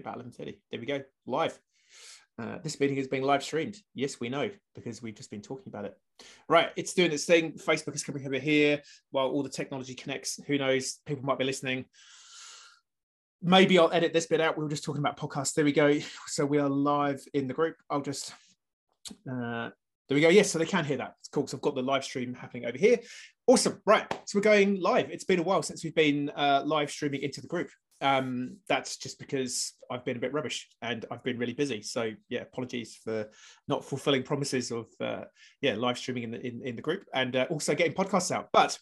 about 11.30. There we go, live. Uh, this meeting is being live streamed. Yes, we know because we've just been talking about it. Right, it's doing its thing. Facebook is coming over here while all the technology connects. Who knows? People might be listening. Maybe I'll edit this bit out. We were just talking about podcasts. There we go. So we are live in the group. I'll just uh, there we go. Yes, so they can hear that. It's cool. So I've got the live stream happening over here. Awesome. Right. So we're going live. It's been a while since we've been uh, live streaming into the group um, that's just because I've been a bit rubbish and I've been really busy. So yeah, apologies for not fulfilling promises of uh, yeah live streaming in the in, in the group and uh, also getting podcasts out. But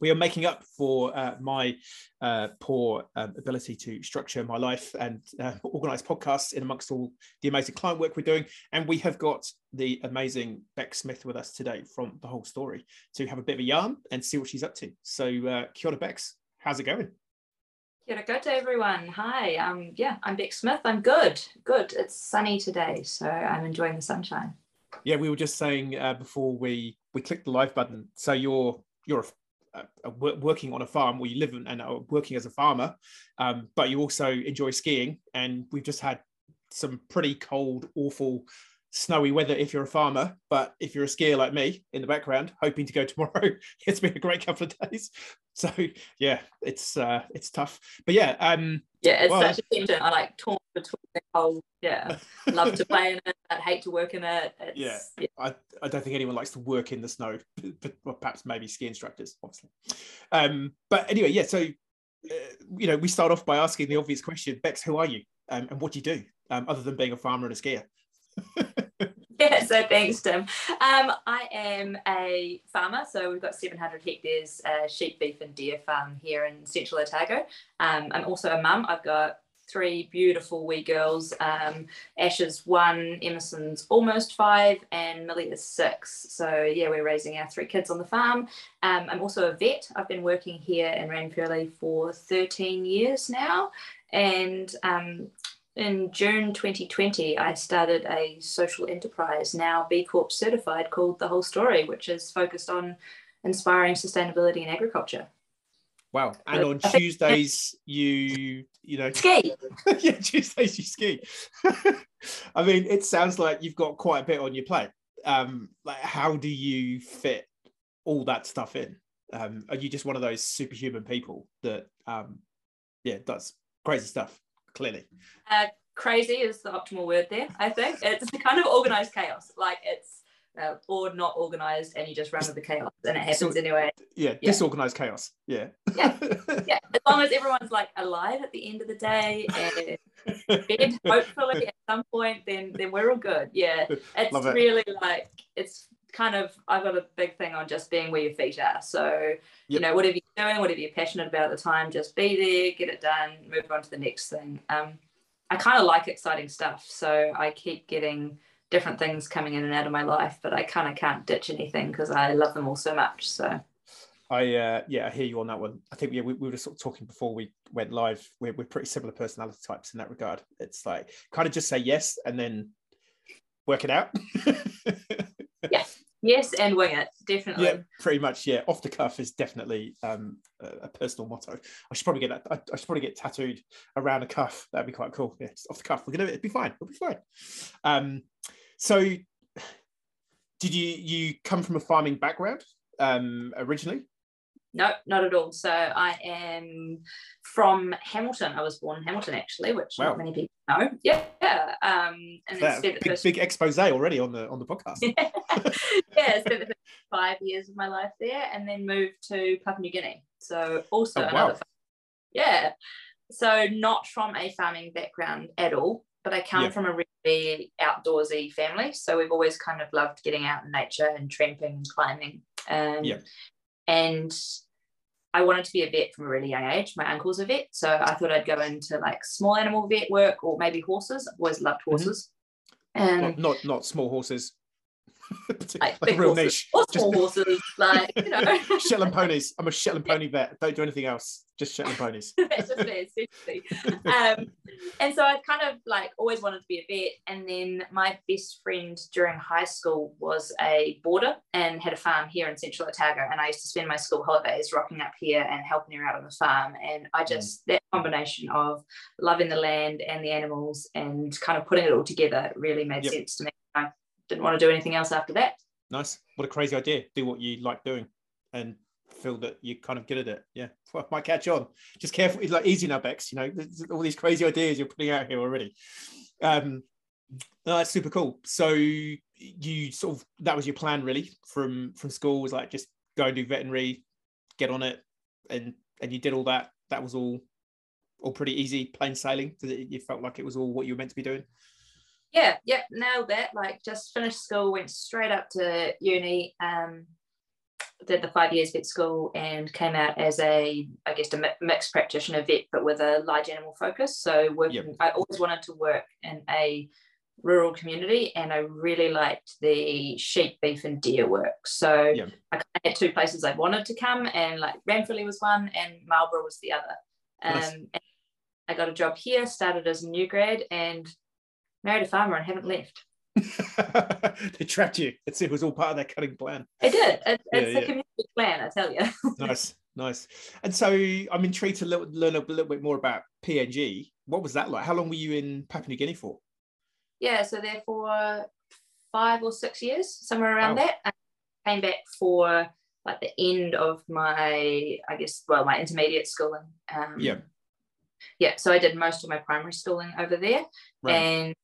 we are making up for uh, my uh, poor um, ability to structure my life and uh, organize podcasts in amongst all the amazing client work we're doing. And we have got the amazing Beck Smith with us today from the whole story to have a bit of a yarn and see what she's up to. So, uh, kia ora, Bex. How's it going? Kia ora everyone. Hi. Um, yeah, I'm Beck Smith. I'm good. Good. It's sunny today, so I'm enjoying the sunshine. Yeah, we were just saying uh, before we we clicked the live button. So you're you're a, a, a working on a farm where you live and are working as a farmer, um, but you also enjoy skiing. And we've just had some pretty cold, awful snowy weather if you're a farmer, but if you're a skier like me in the background, hoping to go tomorrow, it's been a great couple of days. So yeah, it's uh it's tough. But yeah, um yeah, it's well, such a tension. I like torn between the whole yeah. Love to play in it, I'd hate to work in it. It's, yeah. yeah. I, I don't think anyone likes to work in the snow, but well, perhaps maybe ski instructors, obviously. Um, but anyway, yeah, so uh, you know, we start off by asking the obvious question, Bex, who are you? Um, and what do you do um, other than being a farmer and a skier? yeah, so thanks, Tim. Um, I am a farmer, so we've got 700 hectares uh, sheep, beef, and deer farm here in central Otago. Um, I'm also a mum. I've got three beautiful wee girls. Um, Ash is one, Emerson's almost five, and Millie is six. So yeah, we're raising our three kids on the farm. Um, I'm also a vet. I've been working here in Ranfurly for 13 years now, and um, in June 2020, I started a social enterprise, now B Corp certified, called The Whole Story, which is focused on inspiring sustainability in agriculture. Wow! And on Tuesdays, you you know ski. yeah, Tuesdays you ski. I mean, it sounds like you've got quite a bit on your plate. Um, like, how do you fit all that stuff in? Um, are you just one of those superhuman people that, um, yeah, does crazy stuff? Clearly. Uh, crazy is the optimal word there, I think. It's kind of organized chaos. Like it's uh, or not organized and you just run with the chaos and it happens so, anyway. Yeah, yeah, disorganized chaos. Yeah. Yeah. Yeah. As long as everyone's like alive at the end of the day and fed, hopefully at some point, then then we're all good. Yeah. It's it. really like it's kind of I've got a big thing on just being where your feet are. So, yep. you know, whatever you're doing, whatever you're passionate about at the time, just be there, get it done, move on to the next thing. Um, I kind of like exciting stuff. So I keep getting different things coming in and out of my life, but I kind of can't ditch anything because I love them all so much. So I uh, yeah, I hear you on that one. I think yeah, we, we were sort of talking before we went live. We're, we're pretty similar personality types in that regard. It's like kind of just say yes and then work it out. yes. And wing it, definitely. Yeah, pretty much. Yeah, off the cuff is definitely um, a, a, personal motto. I should probably get that. I, I, should probably get tattooed around the cuff. That'd be quite cool. Yeah, just off the cuff. We're gonna. It'd be fine. It'll be fine. Um, so, did you you come from a farming background um, originally? No, not at all. So I am from Hamilton. I was born in Hamilton, actually, which wow. not many people know. Yeah, yeah. Um, and then spent big, first... big expose already on the on the podcast. yeah, spent the first five years of my life there, and then moved to Papua New Guinea. So also oh, wow. another, yeah. So not from a farming background at all, but I come yeah. from a really outdoorsy family. So we've always kind of loved getting out in nature and tramping and climbing. Um, yeah. And I wanted to be a vet from a really young age. My uncle's a vet, so I thought I'd go into like small animal vet work or maybe horses. I've always loved mm-hmm. horses. Mm-hmm. And not, not, not small horses. like, like a real niche. Or small horses, like you know. Shetland ponies. I'm a Shetland pony vet. Don't do anything else. Just Shetland ponies. That's just essentially. Um, and so I kind of like always wanted to be a vet. And then my best friend during high school was a boarder and had a farm here in Central Otago. And I used to spend my school holidays rocking up here and helping her out on the farm. And I just mm. that combination of loving the land and the animals and kind of putting it all together really made yep. sense to me. Didn't want to do anything else after that. Nice. What a crazy idea. Do what you like doing and feel that you're kind of good at it. Yeah. Well, might catch on. Just careful. It's like easy now, Bex. You know, all these crazy ideas you're putting out here already. Um, no, that's super cool. So you sort of that was your plan really from from school was like just go and do veterinary, get on it, and and you did all that. That was all all pretty easy, plain sailing. You felt like it was all what you were meant to be doing yeah, yeah, nailed that. Like just finished school, went straight up to uni, um, did the five years vet school and came out as a, I guess, a mixed practitioner vet, but with a large animal focus. So working, yep. I always wanted to work in a rural community and I really liked the sheep, beef and deer work. So yep. I had two places I wanted to come and like Ranfurly was one and Marlborough was the other. Um, nice. I got a job here, started as a new grad and married a farmer and haven't left. they trapped you. It's, it was all part of their cutting plan. It did. It, yeah, it's yeah. a community plan, I tell you. nice, nice. And so I'm intrigued to learn a little bit more about PNG. What was that like? How long were you in Papua New Guinea for? Yeah, so there for five or six years, somewhere around wow. that. I came back for like the end of my, I guess, well, my intermediate schooling. Um, yeah. Yeah, so I did most of my primary schooling over there, right. and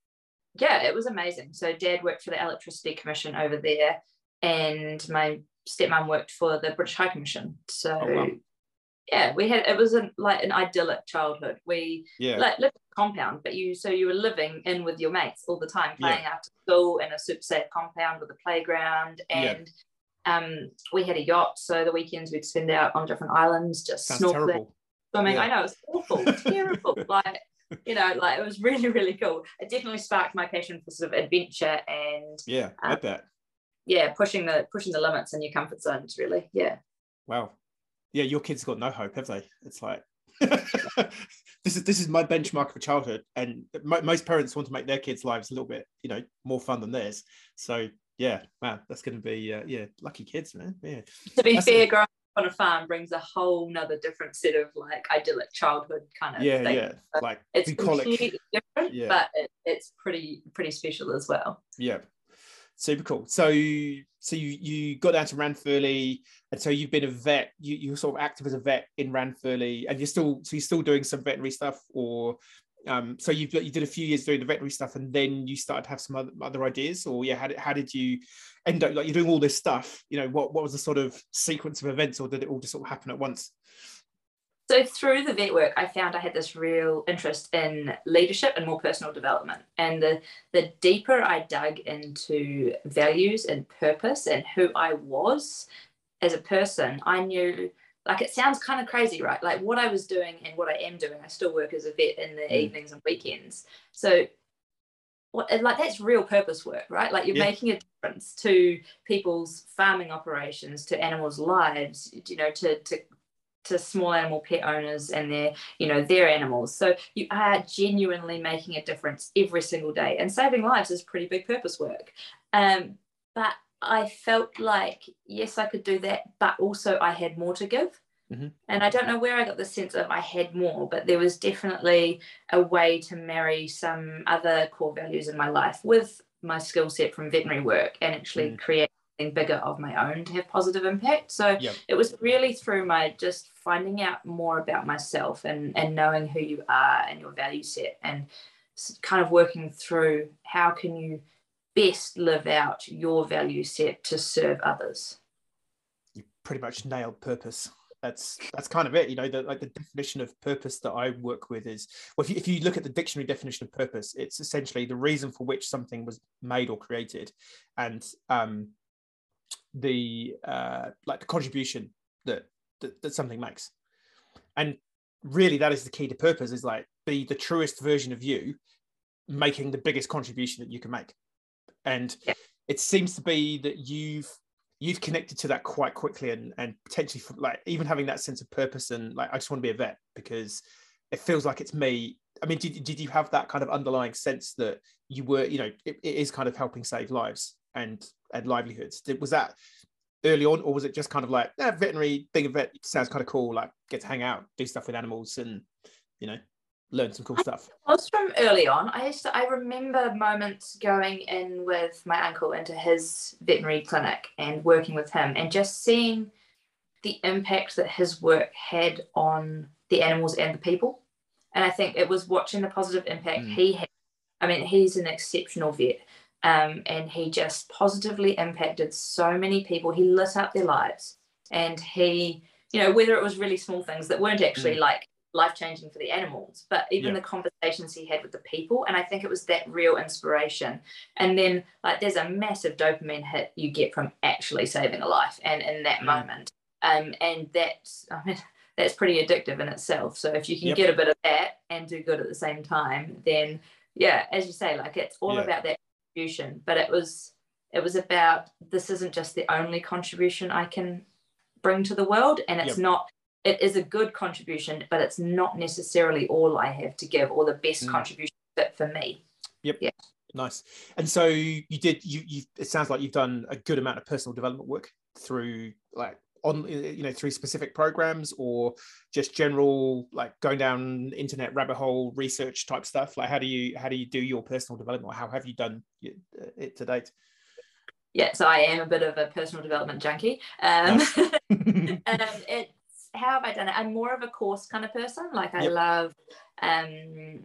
yeah, it was amazing. So dad worked for the Electricity Commission over there, and my stepmom worked for the British High Commission. So oh, wow. yeah, we had it was like an idyllic childhood. We yeah. like lived in a compound, but you so you were living in with your mates all the time, playing yeah. after school in a super safe compound with a playground and. Yeah. Um, we had a yacht, so the weekends we'd spend out on different islands, just Sounds snorkeling, terrible. swimming. Yeah. I know it's awful, terrible. Like you know, like it was really, really cool. It definitely sparked my passion for sort of adventure and yeah, um, I bet. Yeah, pushing the pushing the limits in your comfort zones, really. Yeah. Wow. Yeah, your kids got no hope, have they? It's like this is this is my benchmark for childhood, and most parents want to make their kids' lives a little bit, you know, more fun than theirs. So yeah, man, that's going to be uh, yeah, lucky kids, man. Yeah. To be that's fair, a- growing on a farm brings a whole nother different set of like idyllic childhood kind of yeah thing. yeah so like it's completely different yeah. but it, it's pretty pretty special as well. Yeah. Super cool. So so you you got down to Ranfurly and so you've been a vet. You you sort of active as a vet in Ranfurly and you're still so you're still doing some veterinary stuff or um, so you you did a few years doing the veterinary stuff, and then you started to have some other, other ideas, or yeah, how did, how did you end up like you're doing all this stuff? You know, what what was the sort of sequence of events, or did it all just sort of happen at once? So through the vet work, I found I had this real interest in leadership and more personal development. And the the deeper I dug into values and purpose and who I was as a person, I knew like it sounds kind of crazy, right? Like what I was doing and what I am doing, I still work as a vet in the mm. evenings and weekends. So what like that's real purpose work, right? Like you're yeah. making a difference to people's farming operations, to animals' lives, you know, to to to small animal pet owners and their you know their animals so you are genuinely making a difference every single day and saving lives is pretty big purpose work um, but I felt like, yes, I could do that, but also I had more to give. Mm-hmm. And I don't know where I got the sense of I had more, but there was definitely a way to marry some other core values in my life with my skill set from veterinary work and actually mm. create something bigger of my own to have positive impact. So yep. it was really through my just finding out more about myself and, and knowing who you are and your value set and kind of working through how can you best live out your value set to serve others. You pretty much nailed purpose. That's that's kind of it you know the, like the definition of purpose that i work with is well if you, if you look at the dictionary definition of purpose it's essentially the reason for which something was made or created and um the uh like the contribution that that, that something makes. And really that is the key to purpose is like be the truest version of you making the biggest contribution that you can make and yeah. it seems to be that you've you've connected to that quite quickly and and potentially like even having that sense of purpose and like I just want to be a vet because it feels like it's me. I mean, did, did you have that kind of underlying sense that you were, you know, it, it is kind of helping save lives and and livelihoods? Did, was that early on, or was it just kind of like, yeah, veterinary, being a vet sounds kind of cool, like get to hang out, do stuff with animals, and you know, learn some cool stuff? I was from early on. I used to, I remember moments going in with my uncle into his veterinary clinic and working with him, and just seeing the impact that his work had on the animals and the people. And I think it was watching the positive impact mm. he had. I mean, he's an exceptional vet. Um, and he just positively impacted so many people. He lit up their lives, and he, you know, whether it was really small things that weren't actually mm. like life changing for the animals, but even yeah. the conversations he had with the people. And I think it was that real inspiration. And then, like, there's a massive dopamine hit you get from actually saving a life, and in that mm. moment, um, and that's, I mean, that's pretty addictive in itself. So if you can yep. get a bit of that and do good at the same time, then yeah, as you say, like it's all yeah. about that contribution. But it was it was about this isn't just the only contribution I can bring to the world, and it's yep. not. It is a good contribution, but it's not necessarily all I have to give or the best mm. contribution fit for me. Yep. Yeah. Nice. And so you did. You you. It sounds like you've done a good amount of personal development work through like on you know through specific programs or just general like going down internet rabbit hole research type stuff like how do you how do you do your personal development or how have you done uh, it to date yeah so i am a bit of a personal development junkie um, nice. um it's how have i done it i'm more of a course kind of person like i yep. love um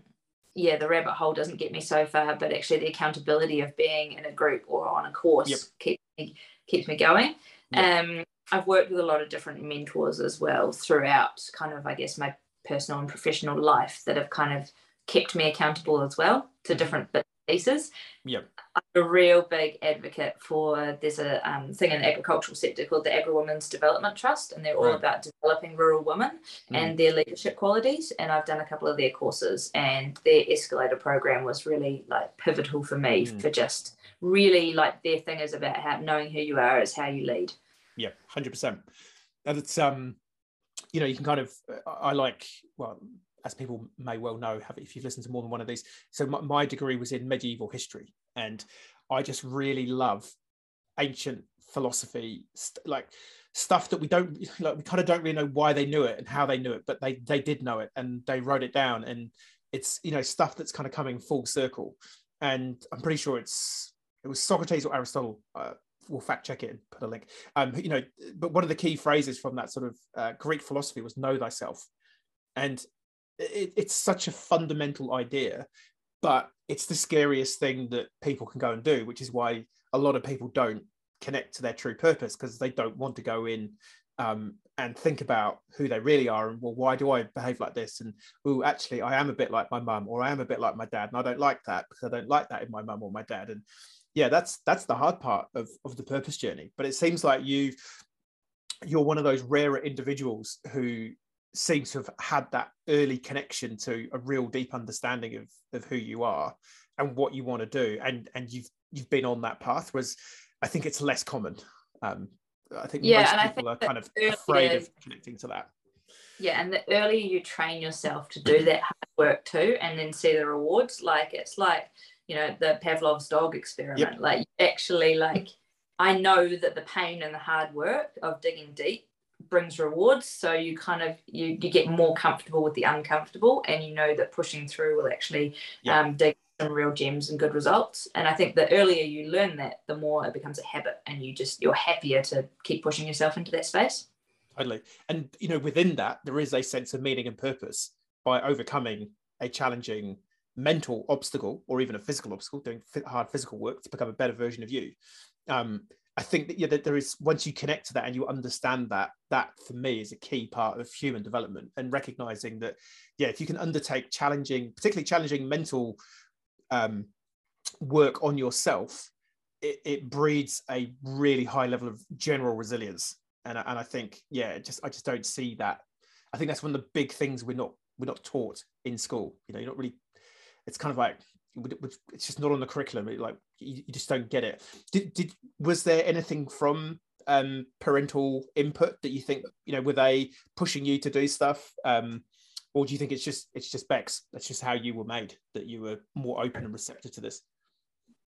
yeah the rabbit hole doesn't get me so far but actually the accountability of being in a group or on a course yep. keeps me keeps me going yep. um I've worked with a lot of different mentors as well throughout kind of, I guess, my personal and professional life that have kind of kept me accountable as well to mm-hmm. different pieces. Yep. I'm a real big advocate for there's a um, thing in the agricultural sector called the Agri Women's Development Trust, and they're all right. about developing rural women mm. and their leadership qualities. And I've done a couple of their courses, and their escalator program was really like pivotal for me mm. for just really like their thing is about how knowing who you are is how you lead. Yeah, hundred percent. And it's um, you know, you can kind of I like well, as people may well know, have if you've listened to more than one of these. So my, my degree was in medieval history, and I just really love ancient philosophy, st- like stuff that we don't like. We kind of don't really know why they knew it and how they knew it, but they they did know it and they wrote it down, and it's you know stuff that's kind of coming full circle. And I'm pretty sure it's it was Socrates or Aristotle. Uh, we'll fact check it and put a link. Um, you know, but one of the key phrases from that sort of uh, Greek philosophy was "know thyself," and it, it's such a fundamental idea, but it's the scariest thing that people can go and do, which is why a lot of people don't connect to their true purpose because they don't want to go in um, and think about who they really are and well why do i behave like this and oh actually i am a bit like my mum or i am a bit like my dad and i don't like that because i don't like that in my mum or my dad and yeah, that's that's the hard part of, of the purpose journey. But it seems like you you're one of those rarer individuals who seems to have had that early connection to a real deep understanding of, of who you are and what you want to do. And and you've you've been on that path, was I think it's less common. Um, I think yeah, most people are kind of afraid of connecting to that. Yeah, and the earlier you train yourself to do that hard work too, and then see the rewards, like it's like you know the Pavlov's dog experiment. Yep. Like actually, like I know that the pain and the hard work of digging deep brings rewards. So you kind of you you get more comfortable with the uncomfortable, and you know that pushing through will actually yep. um, dig some real gems and good results. And I think the earlier you learn that, the more it becomes a habit, and you just you're happier to keep pushing yourself into that space. Totally, and you know within that there is a sense of meaning and purpose by overcoming a challenging mental obstacle or even a physical obstacle, doing hard physical work to become a better version of you. Um, I think that yeah, that there is once you connect to that and you understand that, that for me is a key part of human development and recognizing that, yeah, if you can undertake challenging, particularly challenging mental um, work on yourself, it, it breeds a really high level of general resilience. And, and I think, yeah, just I just don't see that. I think that's one of the big things we're not we're not taught in school. You know, you're not really it's kind of like it's just not on the curriculum. It, like you, you, just don't get it. Did, did was there anything from um, parental input that you think you know were they pushing you to do stuff, um, or do you think it's just it's just Bex? That's just how you were made. That you were more open and receptive to this.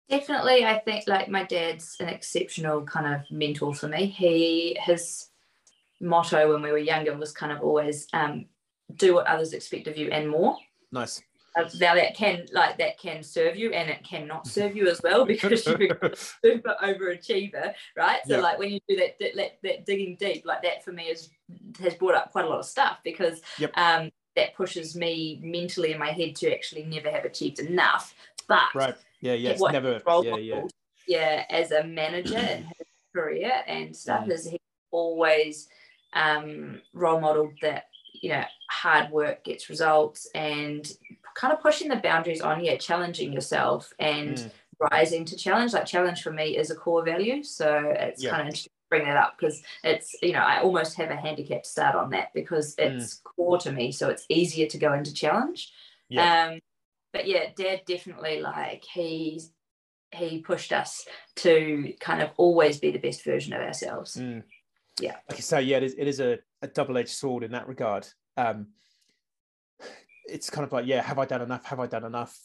Definitely, I think like my dad's an exceptional kind of mentor for me. He his motto when we were younger was kind of always um, do what others expect of you and more. Nice. Now that can like that can serve you and it cannot serve you as well because you're a super overachiever, right? So yep. like when you do that, that that digging deep, like that for me is has brought up quite a lot of stuff because yep. um, that pushes me mentally in my head to actually never have achieved enough. But right, yeah, yeah, never, yeah, yeah, yeah. As a manager in his career and stuff, mm. is he always um, role modeled that you know hard work gets results and kind of pushing the boundaries on yeah challenging yourself and mm. rising to challenge like challenge for me is a core value so it's yeah. kind of interesting to bring that up because it's you know i almost have a handicap start on that because mm. it's mm. core to me so it's easier to go into challenge yeah. um but yeah dad definitely like he's he pushed us to kind of always be the best version of ourselves mm. yeah say yeah it is, it is a, a double-edged sword in that regard um it's kind of like, yeah, have I done enough? Have I done enough?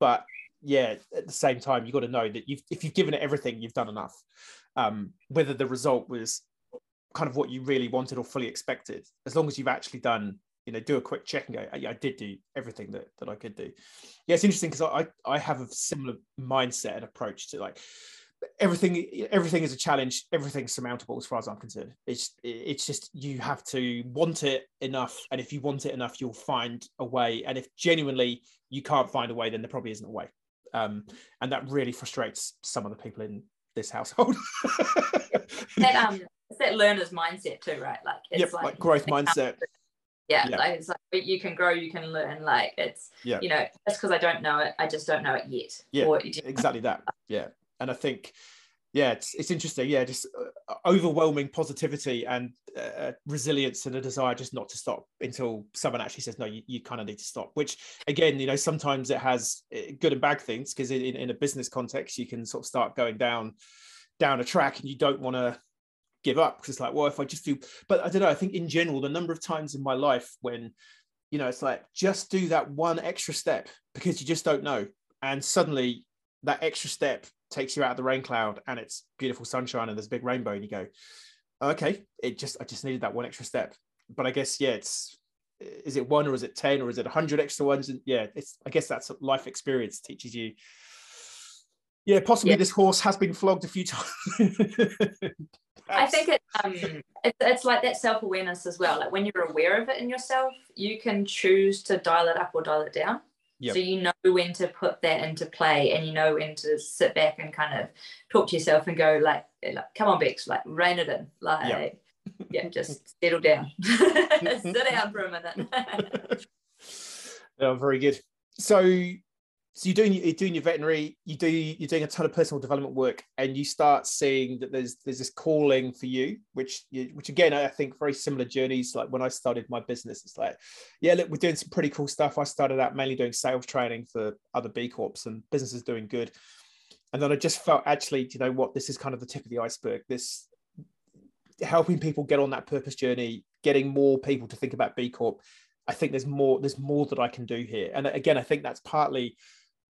But yeah, at the same time, you've got to know that you've if you've given it everything, you've done enough. Um, whether the result was kind of what you really wanted or fully expected, as long as you've actually done, you know, do a quick check and go, I did do everything that, that I could do. Yeah, it's interesting because I I have a similar mindset and approach to like everything everything is a challenge. Everything's surmountable as far as i'm concerned. It's it's just you have to want it enough. And if you want it enough you'll find a way. And if genuinely you can't find a way then there probably isn't a way. Um, and that really frustrates some of the people in this household. That um it's that learner's mindset too right? Like it's yep, like, like growth mindset. Yeah, yeah, like it's like you can grow you can learn. Like it's yeah. you know just because i don't know it i just don't know it yet. Yeah exactly that. Yeah and I think yeah, it's, it's interesting. Yeah, just uh, overwhelming positivity and uh, resilience and a desire just not to stop until someone actually says, no, you, you kind of need to stop. Which, again, you know, sometimes it has uh, good and bad things because in, in a business context, you can sort of start going down down a track and you don't want to give up because it's like, well, if I just do, but I don't know. I think in general, the number of times in my life when, you know, it's like just do that one extra step because you just don't know, and suddenly that extra step takes you out of the rain cloud and it's beautiful sunshine and there's a big rainbow and you go okay it just i just needed that one extra step. But i guess yeah it's is it one or is it 10 or is it 100 extra ones? And yeah it's i guess that's life experience teaches you. Yeah possibly yeah. this horse has been flogged a few times. I think it, um, it's, it's like that self-awareness as well. Like when you're aware of it in yourself you can choose to dial it up or dial it down Yep. So you know when to put that into play and you know when to sit back and kind of talk to yourself and go like, eh, like come on Bex, like rein it in. Like yep. yeah, just settle down. Sit down for a minute. oh, very good. So so you're doing you're doing your veterinary you do you're doing a ton of personal development work and you start seeing that there's there's this calling for you which you, which again i think very similar journeys. Like when i started my business it's like yeah look we're doing some pretty cool stuff. I started out mainly doing sales training for other b corps and business is doing good. And then i just felt actually you know what? This is kind of the tip of the iceberg. This helping people get on that purpose journey getting more people to think about b corp i think there's more there's more that i can do here. And again i think that's partly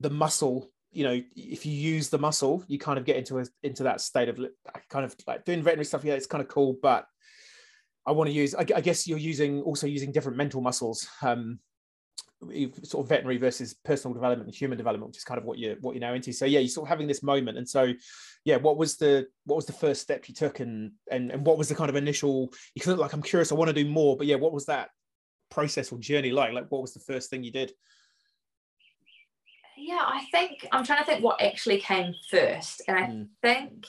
the muscle you know if you use the muscle you kind of get into a into that state of kind of like doing veterinary stuff yeah it's kind of cool but i want to use i, I guess you're using also using different mental muscles um sort of veterinary versus personal development and human development which is kind of what you're what you're now into. So yeah you're sort of having this moment and so yeah what was the what was the first step you took and and, and what was the kind of initial you feel like i'm curious i want to do more but yeah what was that process or journey like? Like what was the first thing you did yeah, I think I'm trying to think what actually came first. And I mm. think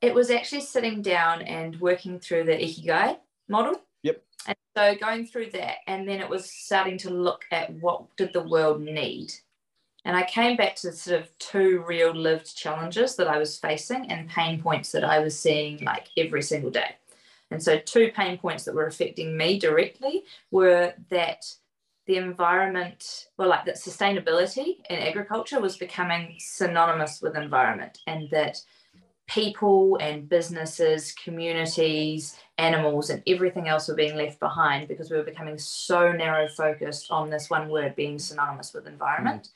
it was actually sitting down and working through the Ikigai model. Yep. And so going through that, and then it was starting to look at what did the world need. And I came back to sort of two real lived challenges that I was facing and pain points that I was seeing like every single day. And so, two pain points that were affecting me directly were that the environment, well, like that sustainability in agriculture was becoming synonymous with environment, and that people and businesses, communities, animals, and everything else were being left behind because we were becoming so narrow focused on this one word being synonymous with environment.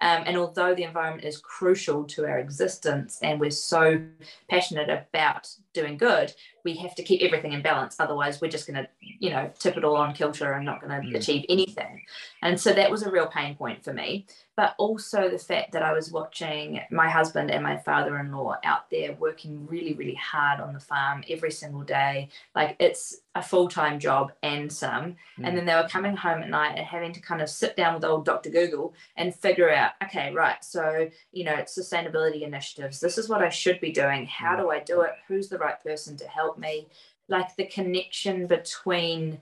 Um, and although the environment is crucial to our existence and we're so passionate about doing good, we have to keep everything in balance. Otherwise, we're just going to, you know, tip it all on kilter and not going to mm. achieve anything. And so that was a real pain point for me. But also the fact that I was watching my husband and my father in law out there working really, really hard on the farm every single day. Like it's a full time job and some. Mm. And then they were coming home at night and having to kind of sit down with old Dr. Google and figure out, okay, right. So, you know, sustainability initiatives. This is what I should be doing. How mm. do I do it? Who's the right person to help me? Like the connection between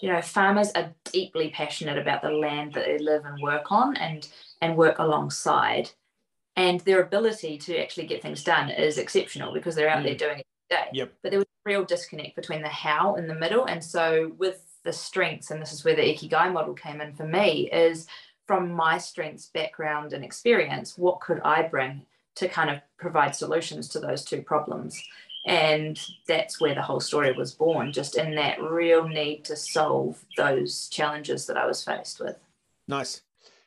you know farmers are deeply passionate about the land that they live and work on and and work alongside and their ability to actually get things done is exceptional because they're out mm. there doing it every day yep. but there was a real disconnect between the how in the middle and so with the strengths and this is where the ikigai model came in for me is from my strengths background and experience what could i bring to kind of provide solutions to those two problems and that's where the whole story was born just in that real need to solve those challenges that i was faced with. Nice.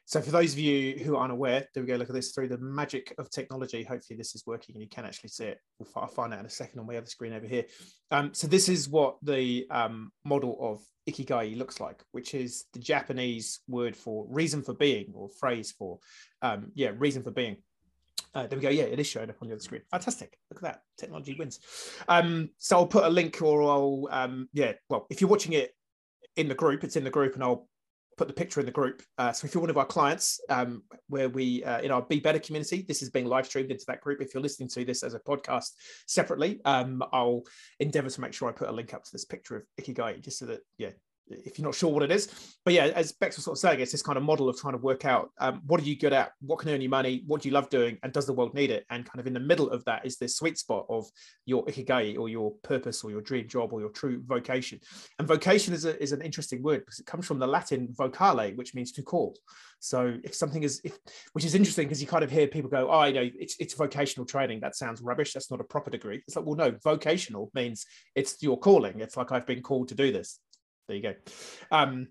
So for those of you who are unaware there we go look at this through the magic of technology. Hopefully this is working and you can actually see it. We'll find out in a second on my other screen over here. Um, so this is what the um, model of ikigai looks like which is the japanese word for reason for being or phrase for um, yeah reason for being uh, there we go. Yeah, it is showing up on the other screen. Fantastic. Look at that. Technology wins. Um, so I'll put a link or I'll, um, yeah, well, if you're watching it in the group, it's in the group and I'll put the picture in the group. Uh, so if you're one of our clients, um, where we, uh, in our Be Better community, this is being live streamed into that group. If you're listening to this as a podcast separately, um, I'll endeavor to make sure I put a link up to this picture of Ikigai just so that, yeah, if you're not sure what it is. But yeah, as Bex was sort of saying, it's this kind of model of trying to work out um, what are you good at, what can earn you money, what do you love doing, and does the world need it? And kind of in the middle of that is this sweet spot of your ikigai or your purpose or your dream job or your true vocation. And vocation is, a, is an interesting word because it comes from the Latin vocale, which means to call. So if something is, if, which is interesting because you kind of hear people go, oh, you know, it's, it's vocational training. That sounds rubbish. That's not a proper degree. It's like, well, no, vocational means it's your calling. It's like I've been called to do this there you go. Um,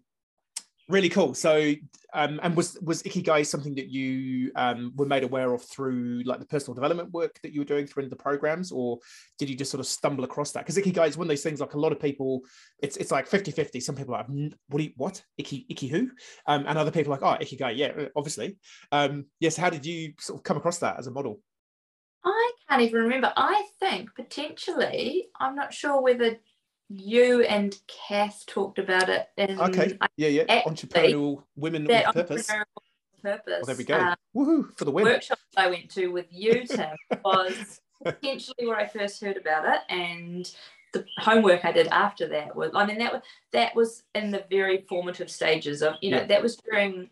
really cool. So, um, and was was Ikigai something that you um, were made aware of through like the personal development work that you were doing through the programs, or did you just sort of stumble across that? Because Ikigai is one of those things. Like a lot of people, it's it's like 50-50. Some people are like, what you, what Iki Iki who, um, and other people are like, oh, Ikigai, yeah, obviously. Um, yes. How did you sort of come across that as a model? I can't even remember. I think potentially, I'm not sure whether you and Kath talked about it. In, okay. Yeah, yeah. Entrepreneurial women with purpose. purpose. Well, there we go. Um, Woohoo for the win. Workshop I went to with you, Tim, was potentially where I first heard about it, and the homework I did after that was. I mean, that was that was in the very formative stages of. You know, yeah. that was during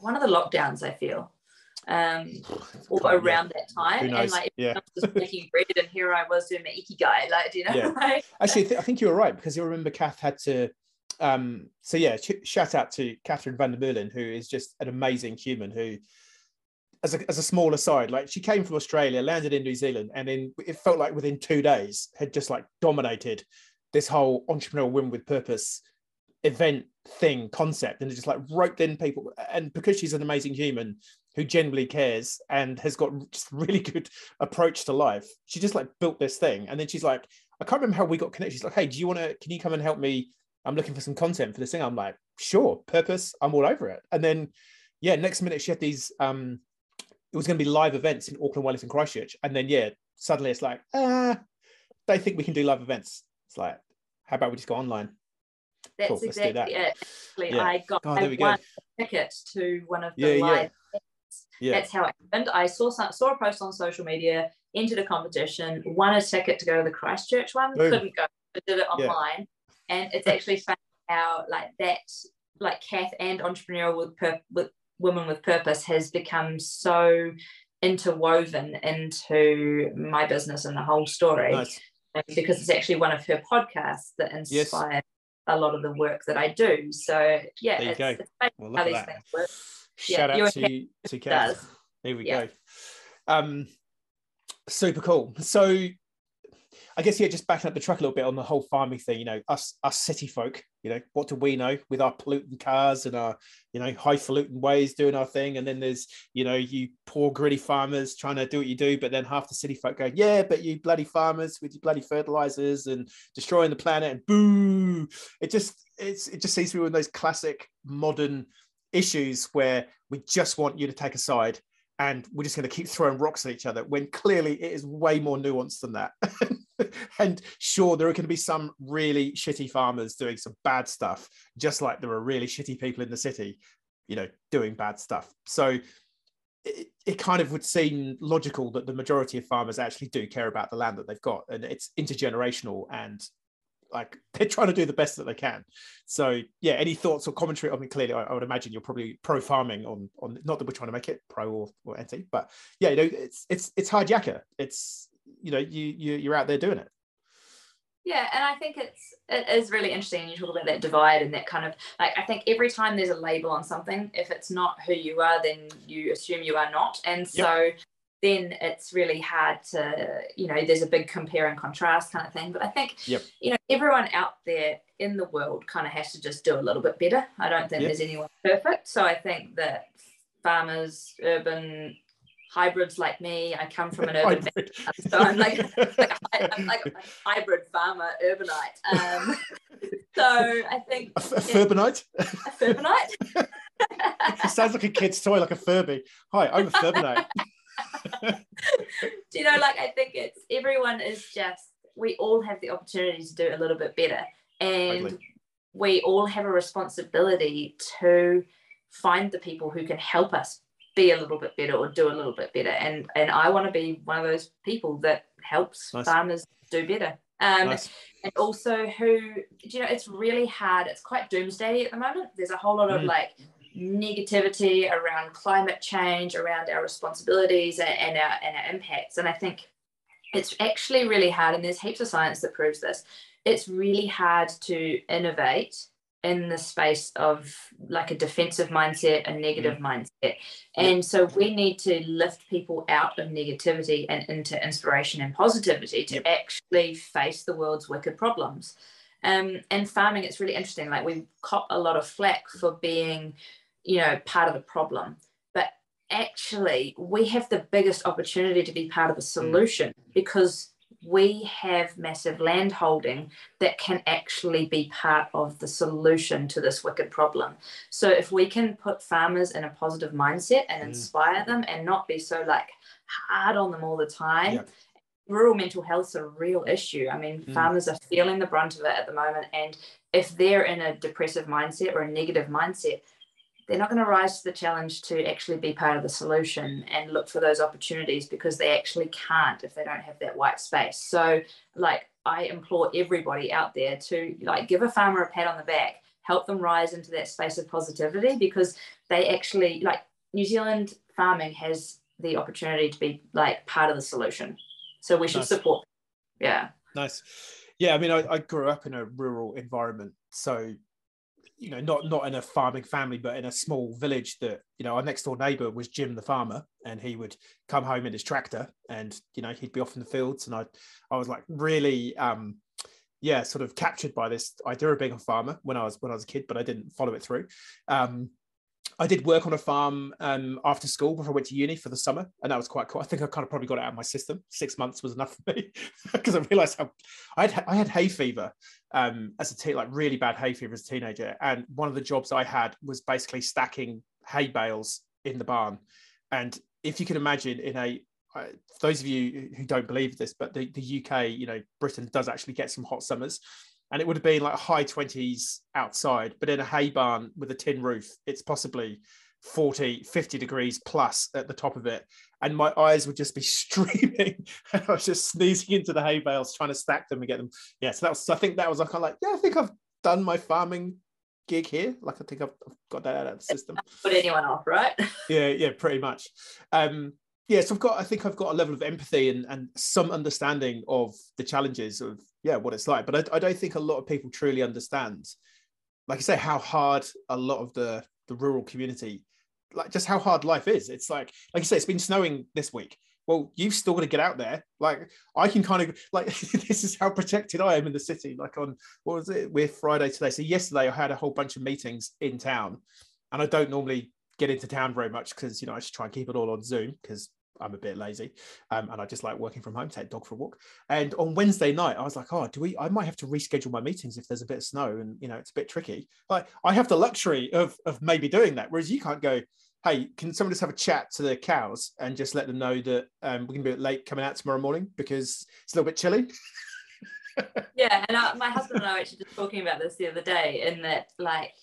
one of the lockdowns. I feel um, or around that time. And like, yeah. I was making bread, and here I was doing my ikigai. Like, do you know, yeah. like, actually, th- I think you were right because you remember Kath had to. Um, so yeah, ch- shout out to Catherine van der who is just an amazing human who. As a, as a small aside, like she came from Australia, landed in New Zealand, and then it felt like within two days had just like dominated this whole entrepreneurial women with purpose event thing concept and it just like roped in people and because she's an amazing human who genuinely cares and has got just really good approach to life. She just like built this thing, and then she's like, I can't remember how we got connected. She's like, Hey, do you want to? Can you come and help me? I'm looking for some content for this thing. I'm like, Sure, purpose. I'm all over it. And then, yeah, next minute she had these. um It was going to be live events in Auckland, Wellington, Christchurch, and then yeah, suddenly it's like, ah, they think we can do live events. It's like, how about we just go online? That's cool, exactly that. it. Actually, yeah. I got oh, one ticket to one of the yeah, live yeah. Yeah. That's how it happened. I saw some, saw a post on social media, entered a competition, won a ticket to go to the Christchurch one, Boom. couldn't go, but did it online. Yeah. And it's actually funny how like that, like Kath and entrepreneurial with, pur- with women with purpose has become so interwoven into my business and the whole story. Nice. Because it's actually one of her podcasts that inspired a lot of the work that I do. So yeah, it's, it's well, how these things work. Shout yeah, out to to Kev. Here we yeah. go. Um, super cool. So I guess yeah, just backing up the truck a little bit on the whole farming thing. You know, us us city folk. You know, what do we know with our polluting cars and our you know highfalutin ways doing our thing? And then there's you know you poor gritty farmers trying to do what you do, but then half the city folk go, yeah, but you bloody farmers with your bloody fertilizers and destroying the planet and boo. It just it's it just seems to be one of those classic modern issues where we just want you to take a side and we're just going to keep throwing rocks at each other when clearly it is way more nuanced than that. and sure, there are going to be some really shitty farmers doing some bad stuff, just like there are really shitty people in the city, you know, doing bad stuff. So it, it kind of would seem logical that the majority of farmers actually do care about the land that they've got, and it's intergenerational and like they're trying to do the best that they can. So yeah, any thoughts or commentary? I mean, clearly, I, I, would imagine you're probably pro farming on on not that we're trying to make it pro or, or anti, but yeah, you know, it's it's it's hard yakka. It's you know, you, you you're out there doing it. Yeah, and I think it's it is really interesting. You talk about that divide and that kind of like I think every time there's a label on something, if it's not who you are, then you assume you are not, and so yep then it's really hard to, you know, there's a big compare and contrast kind of thing. But I think, yep. you know, everyone out there in the world kind of has to just do a little bit better. I don't think yep. there's anyone perfect. So I think that farmers, urban hybrids like me, I come from an urban background, so I'm like, like a, I'm like a hybrid farmer, urbanite. Um, so I think a, a furbanite. A furbanite. it sounds like a kid's toy, like a Furby. Hi, I'm a furbanite. Do you know, like I think it's everyone is just we all have the opportunity to do a little bit better. And totally. we all have a responsibility to find the people who can help us be a little bit better or do a little bit better. And and I want to be one of those people that helps nice. farmers do better. Um, nice. And also, who do you know, it's really hard. It's quite doomsday at the moment. There's a whole lot of mm. like negativity around climate change, around our responsibilities and, and, our, and our impacts. And I think it's actually really hard, and there's heaps of science that proves this. It's really hard to innovate in the space of like a defensive mindset, a negative mm. mindset. And so we need to lift people out of negativity and into inspiration and positivity to yep. actually face the world's wicked problems. Um, and farming, it's really interesting. Like we cop a lot of flack for being you know, part of the problem. But actually, we have the biggest opportunity to be part of the mm. solution because we have massive land holding that can actually be part of the solution to this wicked problem. So if we can put farmers in a positive mindset and mm. inspire them and not be so like hard on them all the time. Yeah. Rural mental health is a real issue. I mean, mm. farmers are feeling the brunt of it at the moment. And if they're in a depressive mindset or a negative mindset, they're not going to rise to the challenge to actually be part of the solution and look for those opportunities because they actually can't if they don't have that white space. So, like, I implore everybody out there to like give a farmer a pat on the back, help them rise into that space of positivity because they actually like New Zealand farming has the opportunity to be like part of the solution. So we should nice. support. Yeah. Nice. Yeah, I mean, I, I grew up in a rural environment, so you know, not not in a farming family, but in a small village that, you know, our next door neighbor was Jim the farmer and he would come home in his tractor and, you know, he'd be off in the fields. And I I was like really um yeah, sort of captured by this idea of being a farmer when I was when I was a kid, but I didn't follow it through. Um I did work on a farm um, after school before I went to uni for the summer, and that was quite cool. I think I kind of probably got it out of my system. Six months was enough for me because I realised how I had I had hay fever um, as a teen, like really bad hay fever as a teenager, and one of the jobs I had was basically stacking hay bales in the barn. And if you can imagine, in a uh, those of you who don't believe this, but the, the UK, you know, Britain does actually get some hot summers and it would have been like high 20s outside but in a hay barn with a tin roof it's possibly 40 50 degrees plus at the top of it. And my eyes would just be streaming. And i was just sneezing into the hay bales trying to stack them and get them. Yeah so that was i think that was kind of like yeah i think i've done my farming gig here. Like i think i've, got that out of the system. Put anyone off right? Yeah yeah pretty much. Um yes, I've got. I think I've got a level of empathy and and some understanding of the challenges of yeah what it's like. But I, I don't think a lot of people truly understand, like I say, how hard a lot of the the rural community, like just how hard life is. It's like like you say, it's been snowing this week. Well, you've still got to get out there. Like I can kind of like this is how protected I am in the city. Like on what was it? We're Friday today. So yesterday I had a whole bunch of meetings in town, and I don't normally get into town very much because you know I just try and keep it all on Zoom because I'm a bit lazy, um, and I just like working from home. Take dog for a walk. And on Wednesday night, I was like, oh, do we? I might have to reschedule my meetings if there's a bit of snow, and you know it's a bit tricky. Like I have the luxury of of maybe doing that, whereas you can't go. Hey, can someone just have a chat to the cows and just let them know that um, we're gonna be late coming out tomorrow morning because it's a little bit chilly? yeah, and I, my husband and I were actually just talking about this the other day, in that like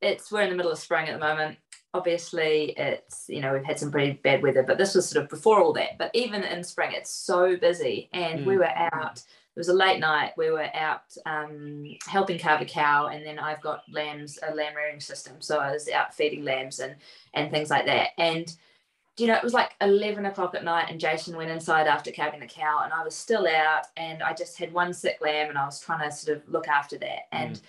it's we're in the middle of spring at the moment. Obviously it's you know we've had some pretty bad weather but this was sort of before all that. But even in spring it's so busy. And mm. we were out it was a late night we were out um, helping calve a cow and then i've got lambs a lamb rearing system. So i was out feeding lambs and and things like that. And you know, it was like 11 o'clock at night, and Jason went inside after calving the cow, and I was still out, and I just had one sick lamb, and I was trying to sort of look after that. And mm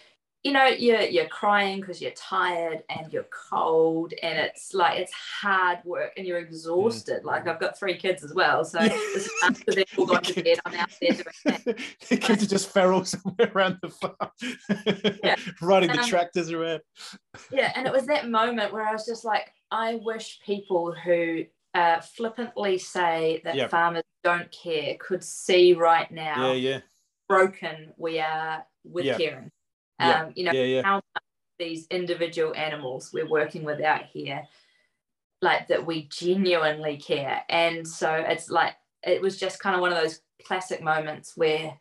you know you're you're crying because you're tired and you're cold and it's like it's hard work and you're exhausted. Like I've got three kids as well, so this after they've all gone to bed. I'm out there doing that. the kids are just feral somewhere around the farm, yeah. riding the um, tractors around. Yeah, and it was that moment where I was just like, I wish people who uh, flippantly say that yep. farmers don't care could see right now. Yeah, yeah. Broken we are with yep. caring yeah. Um, you know, yeah, yeah. how these individual animals we're working with out here, like that we genuinely care. And so it's like, it was just kind of one of those classic moments where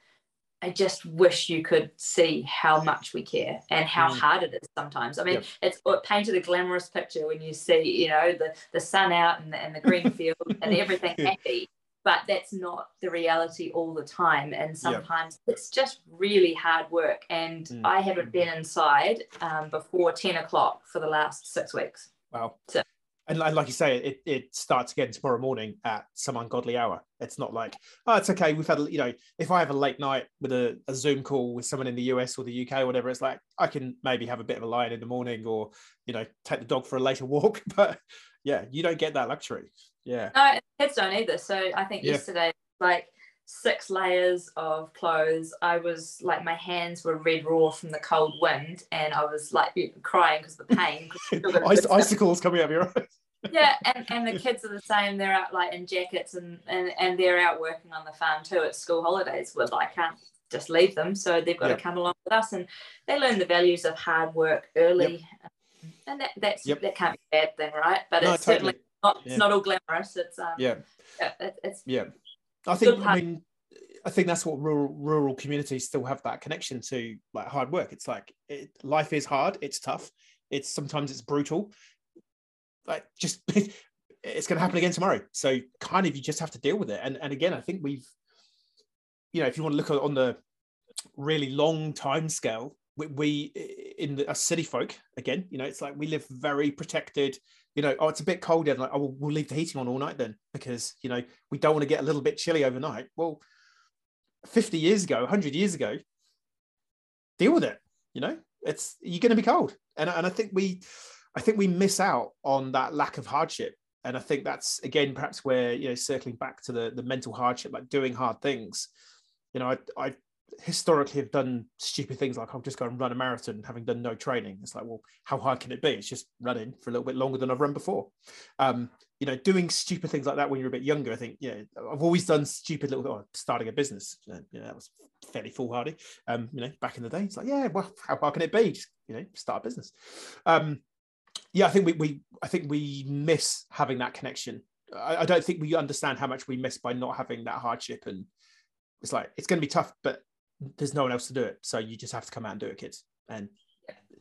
I just wish you could see how much we care and how mm. hard it is sometimes. I mean, yep. it's it painted a glamorous picture when you see, you know, the, the sun out and the, and the green field and everything happy but that's not the reality all the time. And sometimes yep. it's just really hard work. And mm. i haven't been inside um, before 10 o'clock for the last six weeks. Wow. So, and like you say it, it starts again tomorrow morning at some ungodly hour. It's not like oh it's okay. We've had you know if i have a late night with a, a zoom call with someone in the us or the uk or whatever it's like i can maybe have a bit of a lie in the morning or you know take the dog for a later walk. But yeah you don't get that luxury yeah. No, kids don't either. So I think yeah. yesterday, like six layers of clothes. I was like, my hands were red raw from the cold wind, and I was like crying because of the pain. Ice, icicles coming out of your eyes. yeah, and, and the kids are the same. They're out like in jackets and, and, and they're out working on the farm too at school holidays. Where I can't just leave them, so they've got yep. to come along with us, and they learn the values of hard work early. Yep. Um, and that that's yep. that can't be a bad thing, right? But no, it's totally. certainly not yeah. it's not all glamorous. It's um, yeah, yeah, it, it's yeah. I think I mean I think that's what rural rural communities still have that connection to like hard work. It's like it, life is hard. It's tough. It's sometimes it's brutal. Like just it's going to happen again tomorrow. So kind of you just have to deal with it. And and again, I think we've you know if you want to look on the really long time scale we, we in the, as city folk again you know it's like we live very protected you know, oh, it's a bit colder. Like, oh, we'll leave the heating on all night then because, you know, we don't want to get a little bit chilly overnight. Well, 50 years ago, 100 years ago, deal with it. You know, it's, you're going to be cold. And, and I think we, I think we miss out on that lack of hardship. And I think that's, again, perhaps where, you know, circling back to the, the mental hardship, like doing hard things, you know, I, I historically have done stupid things like I'll just go and run a marathon having done no training. It's like, well, how hard can it be? It's just running for a little bit longer than I've run before. Um, you know, doing stupid things like that when you're a bit younger, I think, yeah, I've always done stupid little, oh, starting a business. You know, that was fairly foolhardy. Um, you know, back in the day, it's like, yeah, well, how hard can it be? Just, you know, start a business. Um, yeah, I think we, we, I think we miss having that connection. I, I don't think we understand how much we miss by not having that hardship and it's like it's going to be tough but there's no one else to do it. So you just have to come out and do it, kids. And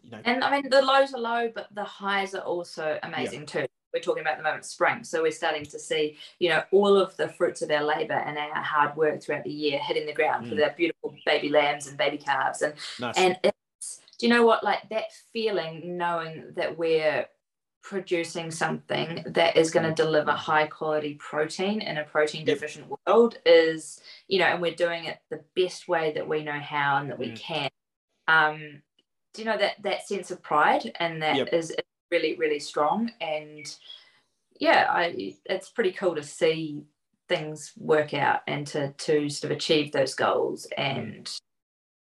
you know. And I mean, the lows are low, but the highs are also amazing yeah. too. We're talking about the moment spring, so we're starting to see, you know, all of the fruits of our labour and our hard work throughout the year hitting the ground mm. for our beautiful baby lambs and baby calves, and nice. and it's, do you know what, like that feeling, knowing that we're producing something that is going to deliver high quality protein in a protein deficient yep. world is you know and we're doing it the best way that we know how and that we mm. can. Um do you know that that sense of pride and that yep. is really really strong? And yeah i it's pretty cool to see things work out and to to sort of achieve those goals. And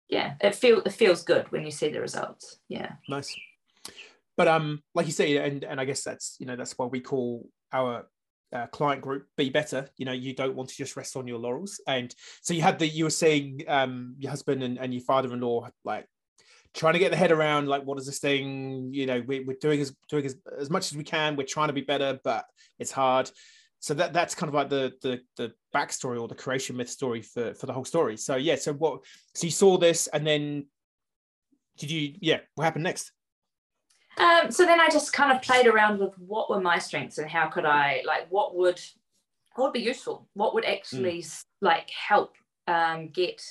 yeah it feel it feels good when you see the results. Yeah. Nice but um like you say and and i guess that's you know that's why we call our uh, client group be better. You know you don't want to just rest on your laurels. And so you had the you were saying um your husband and, and your father-in-law like trying to get the head around like what is this thing? You know we, are doing as doing as, as much as we can. We're trying to be better but it's hard. So that that's kind of like the the the backstory or the creation myth story for for the whole story. So yeah so what so you saw this and then did you yeah what happened next um, so then I just kind of played around with what were my strengths and how could I like what would what would be useful, what would actually mm. like help um, get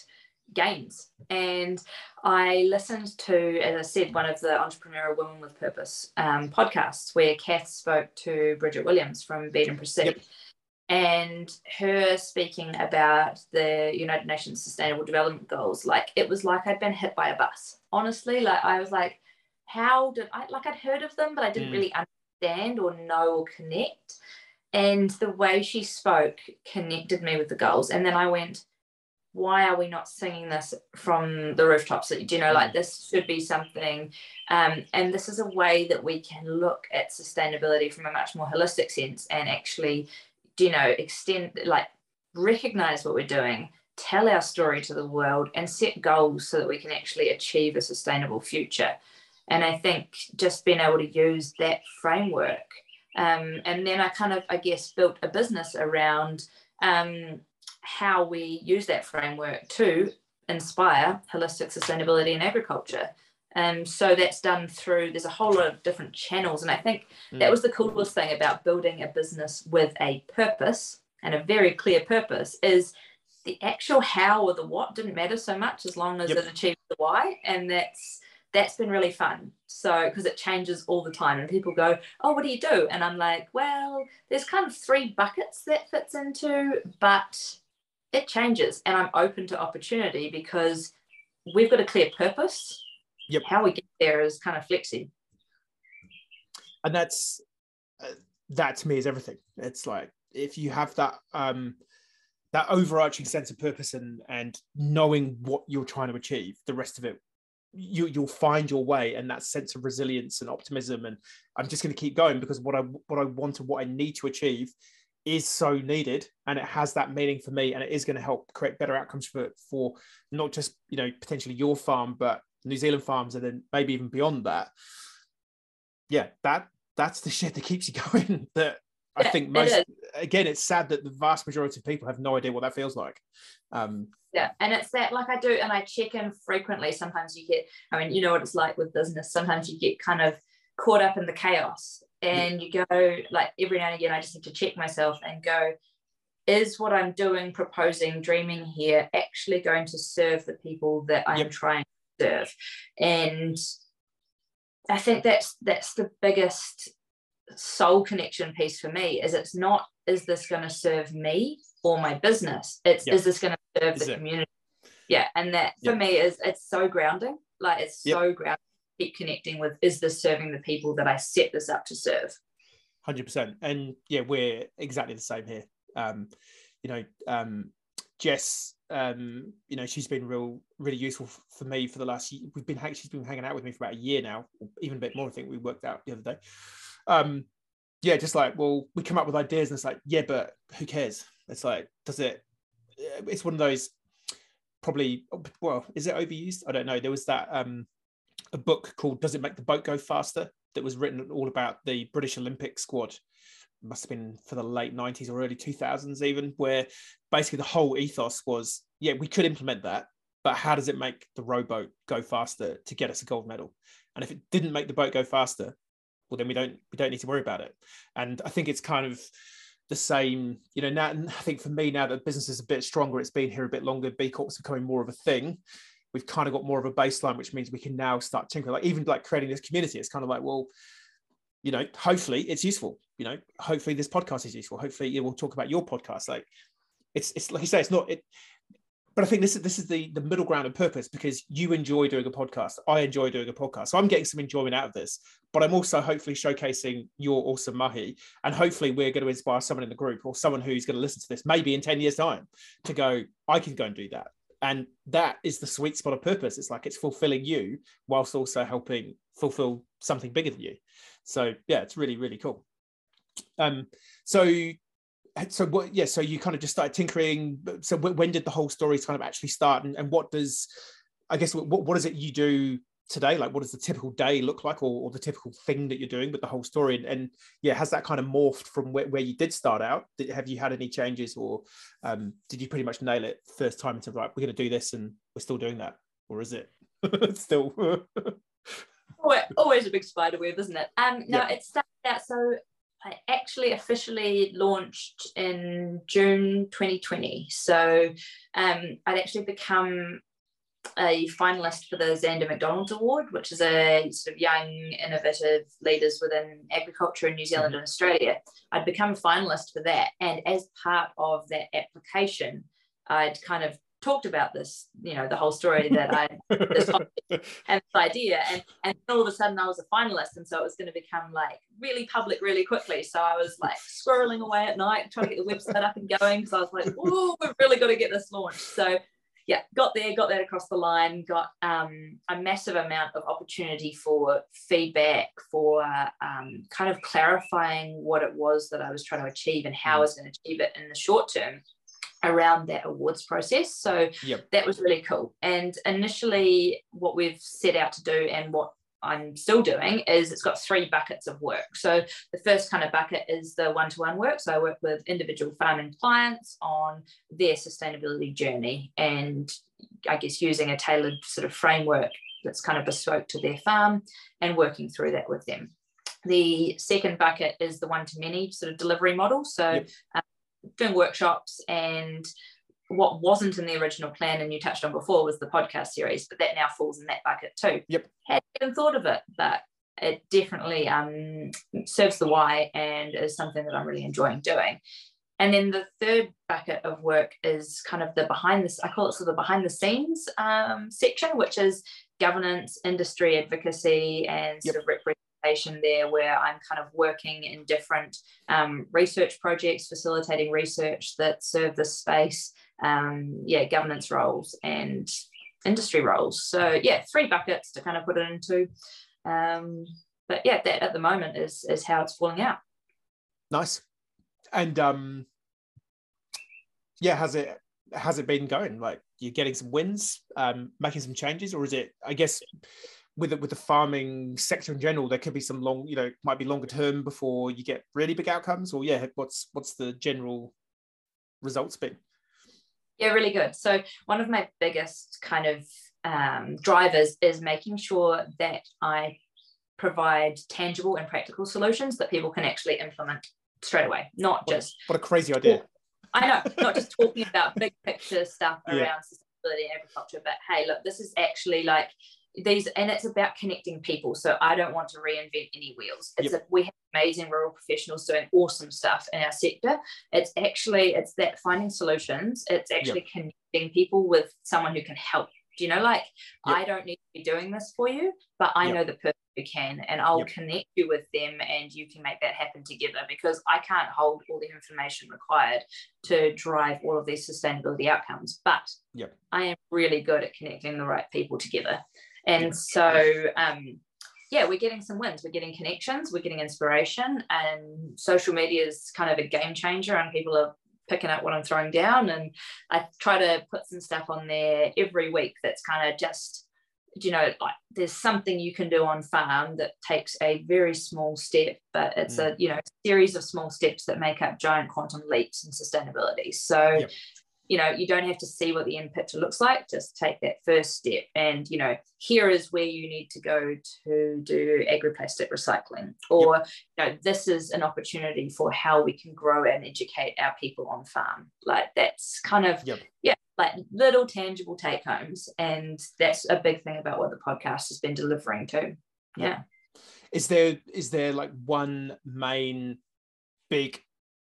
gains. And I listened to, as I said, one of the Entrepreneurial Women with Purpose um, podcasts where Kath spoke to Bridget Williams from Beat and Proceed. Yep. And her speaking about the United Nations Sustainable Development Goals, like it was like I'd been hit by a bus. Honestly, like I was like, how did I like I'd heard of them, but I didn't mm. really understand or know or connect. And the way she spoke connected me with the goals. And then I went, why are we not singing this from the rooftops? Do you know, like mm. this should be something. Um, and this is a way that we can look at sustainability from a much more holistic sense and actually, you know, extend, like, recognize what we're doing, tell our story to the world, and set goals so that we can actually achieve a sustainable future. And I think just being able to use that framework. Um, and then I kind of, I guess, built a business around um, how we use that framework to inspire holistic sustainability in agriculture. And um, so that's done through, there's a whole lot of different channels. And I think mm. that was the coolest thing about building a business with a purpose and a very clear purpose is the actual how or the what didn't matter so much as long as yep. it achieved the why. And that's, that's been really fun. So, because it changes all the time, and people go, Oh, what do you do? And I'm like, Well, there's kind of three buckets that fits into, but it changes. And I'm open to opportunity because we've got a clear purpose. Yep. How we get there is kind of flexing. And that's, uh, that to me is everything. It's like, if you have that, um, that overarching sense of purpose and and knowing what you're trying to achieve the rest of it you you'll find your way and that sense of resilience and optimism. And i'm just going to keep going because what i what i want and what i need to achieve is so needed and it has that meaning for me and it is going to help create better outcomes for for not just you know potentially your farm but new zealand farms and then maybe even beyond that. Yeah that that's the shit that keeps you going that I think most it again, it's sad that the vast majority of people have no idea what that feels like. Um, yeah, and it's that like I do, and I check in frequently. Sometimes you get, I mean, you know what it's like with business. Sometimes you get kind of caught up in the chaos, and you go like every now and again. I just need to check myself and go, is what I'm doing, proposing, dreaming here actually going to serve the people that I'm yep. trying to serve? And I think that's that's the biggest soul connection piece for me is it's not is this going to serve me or my business. It's is this going to serve is the it? community? Yeah and that for me is it's so grounding. Like it's yep. so grounding keep connecting with is this serving the people that i set this up to serve? 100% and yeah we're exactly the same here. Um you know um jess um you know she's been real really useful for me for the last year we've been she's been hanging out with me for about a year now even a bit more i think we worked out the other day. Um yeah just like well we come up with ideas and it's like yeah but who cares it's like does it it's one of those probably well is it overused? I don't know. There was that um a book called does it make the boat go faster? that was written all about the british olympic squad. Must have been for the late 90s or early 2000s even where basically the whole ethos was yeah we could implement that but how does it make the rowboat go faster to get us a gold medal? And if it didn't make the boat go faster well then we don't we don't need to worry about it. And i think it's kind of the same you know now i think for me now that business is a bit stronger it's been here a bit longer b corp's becoming more of a thing we've kind of got more of a baseline which means we can now start tinkering like even like creating this community it's kind of like well you know, hopefully it's useful. You know, hopefully this podcast is useful. Hopefully it will talk about your podcast. Like it's it's like you say, it's not it. But I think this is this is the the middle ground of purpose because you enjoy doing a podcast. I enjoy doing a podcast, so I'm getting some enjoyment out of this. But I'm also hopefully showcasing your awesome mahi, and hopefully we're going to inspire someone in the group or someone who's going to listen to this maybe in ten years' time to go, I can go and do that. And that is the sweet spot of purpose. It's like it's fulfilling you whilst also helping fulfill something bigger than you. So yeah, it's really really cool. Um, so so what yeah so you kind of just started tinkering so when did the whole story kind of actually start and, and what does i guess what, what is it you do today? Like what does the typical day look like or, or the typical thing that you're doing with the whole story? And, and yeah has that kind of morphed from where, where you did start out? Did, have you had any changes or um, did you pretty much nail it first time into right we're going to do this and we're still doing that? Or is it still always a big spider web isn't it? Um no yeah. it started out so I actually officially launched in June 2020. So um, I'd actually become a finalist for the Zanda McDonald's Award, which is a sort of young, innovative leaders within agriculture in New Zealand mm-hmm. and Australia. I'd become a finalist for that. And as part of that application, I'd kind of talked about this, you know, the whole story that I this and this idea, and and all of a sudden I was a finalist, and so it was going to become like really public really quickly. So I was like squirreling away at night trying to get the website up and going because I was like, oh, we've really got to get this launched. So yeah, got there, got that across the line, got um, a massive amount of opportunity for feedback, for um, kind of clarifying what it was that I was trying to achieve and how I was going to achieve it in the short term around that awards process. So yep. that was really cool. And initially, what we've set out to do and what I'm still doing is it's got three buckets of work. So the first kind of bucket is the one-to-one work. So I work with individual farming clients on their sustainability journey and I guess using a tailored sort of framework that's kind of bespoke to their farm and working through that with them. The second bucket is the one-to-many sort of delivery model. So yep. um, doing workshops and what wasn't in the original plan and you touched on before was the podcast series, but that now falls in that bucket too. Yep. Hadn't even thought of it, but it definitely um, serves the why and is something that I'm really enjoying doing. And then the third bucket of work is kind of the behind this, I call it sort of the behind the scenes um, section, which is governance, industry advocacy, and sort yep. of there where I'm kind of working in different um, research projects, facilitating research that serve the space, um, yeah, governance roles and industry roles. So yeah, three buckets to kind of put it into. Um, but yeah, that at the moment is is how it's falling out. Nice. And um yeah, has it has it been going? Like you're getting some wins, um, making some changes, or is it I guess with the, with the farming sector in general, there could be some long, you know, might be longer term before you get really big outcomes. Or yeah, what's what's the general results been? Yeah, really good. So one of my biggest kind of um, drivers is making sure that I provide tangible and practical solutions that people can actually implement straight away, not what, just what a crazy idea. I know, not just talking about big picture stuff around yeah. sustainability and agriculture, but hey, look, this is actually like these and it's about connecting people so i don't want to reinvent any wheels. It's yep. a, we have amazing rural professionals doing awesome stuff in our sector. It's actually it's that finding solutions. It's actually yep. connecting people with someone who can help. Do you know like yep. i don't need to be doing this for you but i know the person who can and i'll connect you with them and you can make that happen together because i can't hold all the information required to drive all of these sustainability outcomes but i am really good at connecting the right people together and so, um, yeah, we're getting some wins. We're getting connections. We're getting inspiration. And social media is kind of a game changer, and people are picking up what I'm throwing down. And I try to put some stuff on there every week that's kind of just you know like there's something you can do on farm that takes a very small step but it's mm. a you know series of small steps that make up giant quantum leaps in sustainability so yep you know you don't have to see what the end picture looks like just take that first step. And you know here is where you need to go to do agroplastic recycling. Or yep. you know this is an opportunity for how we can grow and educate our people on farm. Like that's kind of yep. yeah like little tangible take homes. And that's a big thing about what the podcast has been delivering too yeah. Is there is there like one main big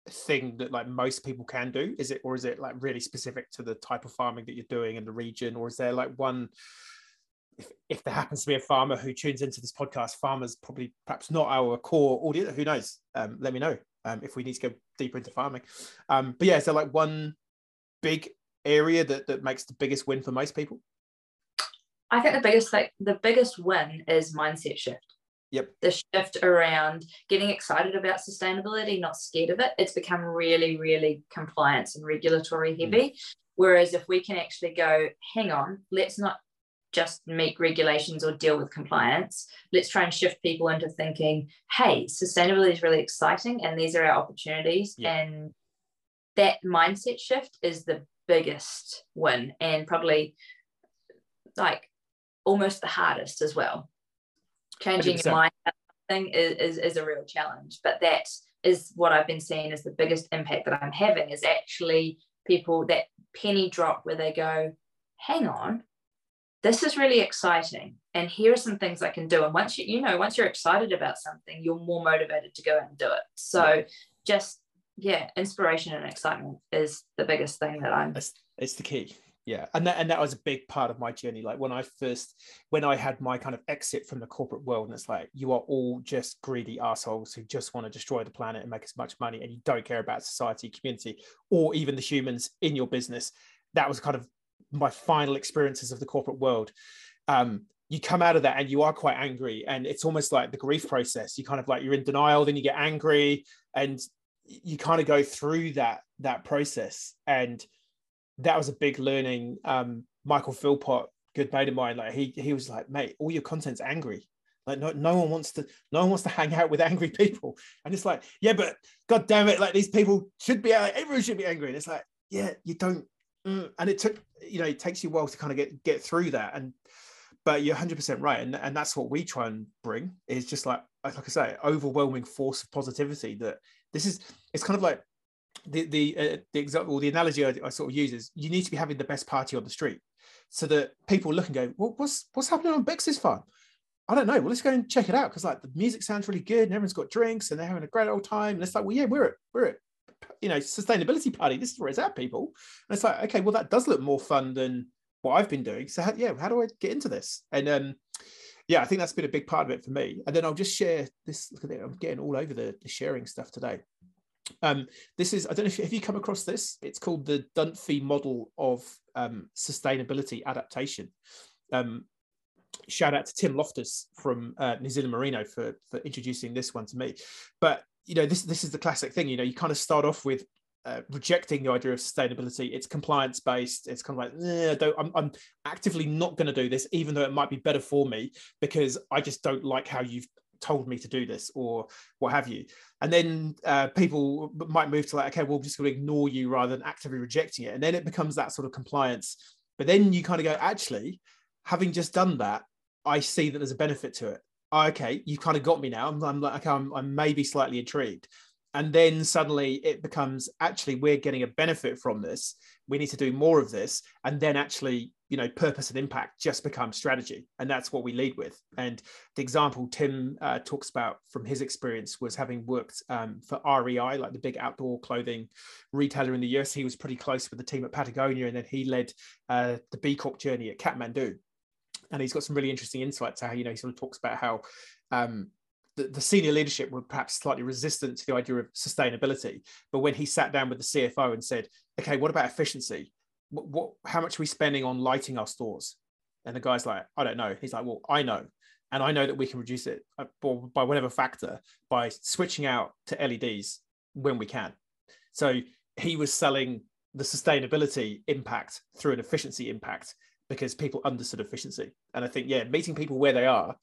thing that like most people can do? Is it or is it like really specific to the type of farming that you're doing in the region? Or is there like one if, if there happens to be a farmer who tunes into this podcast farmers probably perhaps not our core audience who knows? Um, let me know um, if we need to go deeper into farming. Um, but yeah there like one big area that that makes the biggest win for most people? I think the biggest like the biggest win is mindset shift Yep. The shift around getting excited about sustainability, not scared of it. It's become really, really compliance and regulatory mm. heavy. Mm. Whereas if we can actually go, hang on, let's not just meet regulations or deal with compliance. Let's try and shift people into thinking, hey, sustainability is really exciting and these are our opportunities. And that mindset shift is the biggest win and probably like almost the hardest as well changing 100%. your mind thing is, is, is a real challenge but that is what i've been seeing as the biggest impact that i'm having is actually people that penny drop where they go hang on this is really exciting and here are some things i can do. And once you you know once you're excited about something you're more motivated to go and do it. So just yeah inspiration and excitement is the biggest thing that i'm it's, it's the key yeah and that and that was a big part of my journey. Like when i first when i had my kind of exit from the corporate world and it's like you are all just greedy assholes who just want to destroy the planet and make as much money and you don't care about society community or even the humans in your business. That was kind of my final experiences of the corporate world. Um, you come out of that and you are quite angry and it's almost like the grief process. You kind of like you're in denial then you get angry and you kind of go through that that process. And that was a big learning. Um, Michael Philpott, good mate of mine, like he he was like, mate, all your content's angry. Like no, no one wants to no one wants to hang out with angry people. And it's like, yeah, but god damn it, like these people should be everyone should be angry. And it's like, yeah, you don't mm. and it took, you know, it takes you a while to kind of get get through that. And but you're 100% right. And, and that's what we try and bring is just like like I say, overwhelming force of positivity that this is it's kind of like the the uh, the example, the analogy I, I, sort of use is you need to be having the best party on the street, so that people look and go, well, what's what's happening on Bex's farm? I don't know. Well, let's go and check it out because like the music sounds really good and everyone's got drinks and they're having a great old time. And it's like, well, yeah, we're at we're at you know sustainability party. This is where it's at, people. And it's like, okay, well, that does look more fun than what I've been doing. So how, yeah, how do I get into this? And um, yeah, I think that's been a big part of it for me. And then I'll just share this. Look at it. I'm getting all over the, the sharing stuff today. Um, this is, I don't know if have you come across this. It's called the Dunphy model of um, sustainability adaptation. Um, shout out to Tim Loftus from uh, New Zealand Merino for, for introducing this one to me. But you know, this this is the classic thing. You know, you kind of start off with uh, rejecting the idea of sustainability. It's compliance based. It's kind of like, eh, I'm, I'm actively not going to do this, even though it might be better for me, because I just don't like how you've told me to do this or what have you. And then uh, people might move to like okay well, we're just going to ignore you rather than actively rejecting it. And then it becomes that sort of compliance. But then you kind of go actually having just done that i see that there's a benefit to it. Oh, okay you kind of got me now. I'm, I'm like okay I'm, I'm maybe slightly intrigued. And then suddenly it becomes actually we're getting a benefit from this we need to do more of this and then actually you know purpose and impact just become strategy and that's what we lead with. And the example tim uh, talks about from his experience was having worked um, for rei like the big outdoor clothing retailer in the us he was pretty close with the team at patagonia and then he led uh, the b corp journey at kathmandu. And he's got some really interesting insights how you know he sort of talks about how um, the, the, senior leadership were perhaps slightly resistant to the idea of sustainability. But when he sat down with the CFO and said, okay, what about efficiency? What, what how much are we spending on lighting our stores? And the guy's like, I don't know. He's like, well, I know. And I know that we can reduce it uh, by whatever factor by switching out to LEDs when we can. So he was selling the sustainability impact through an efficiency impact because people understood efficiency. And I think, yeah, meeting people where they are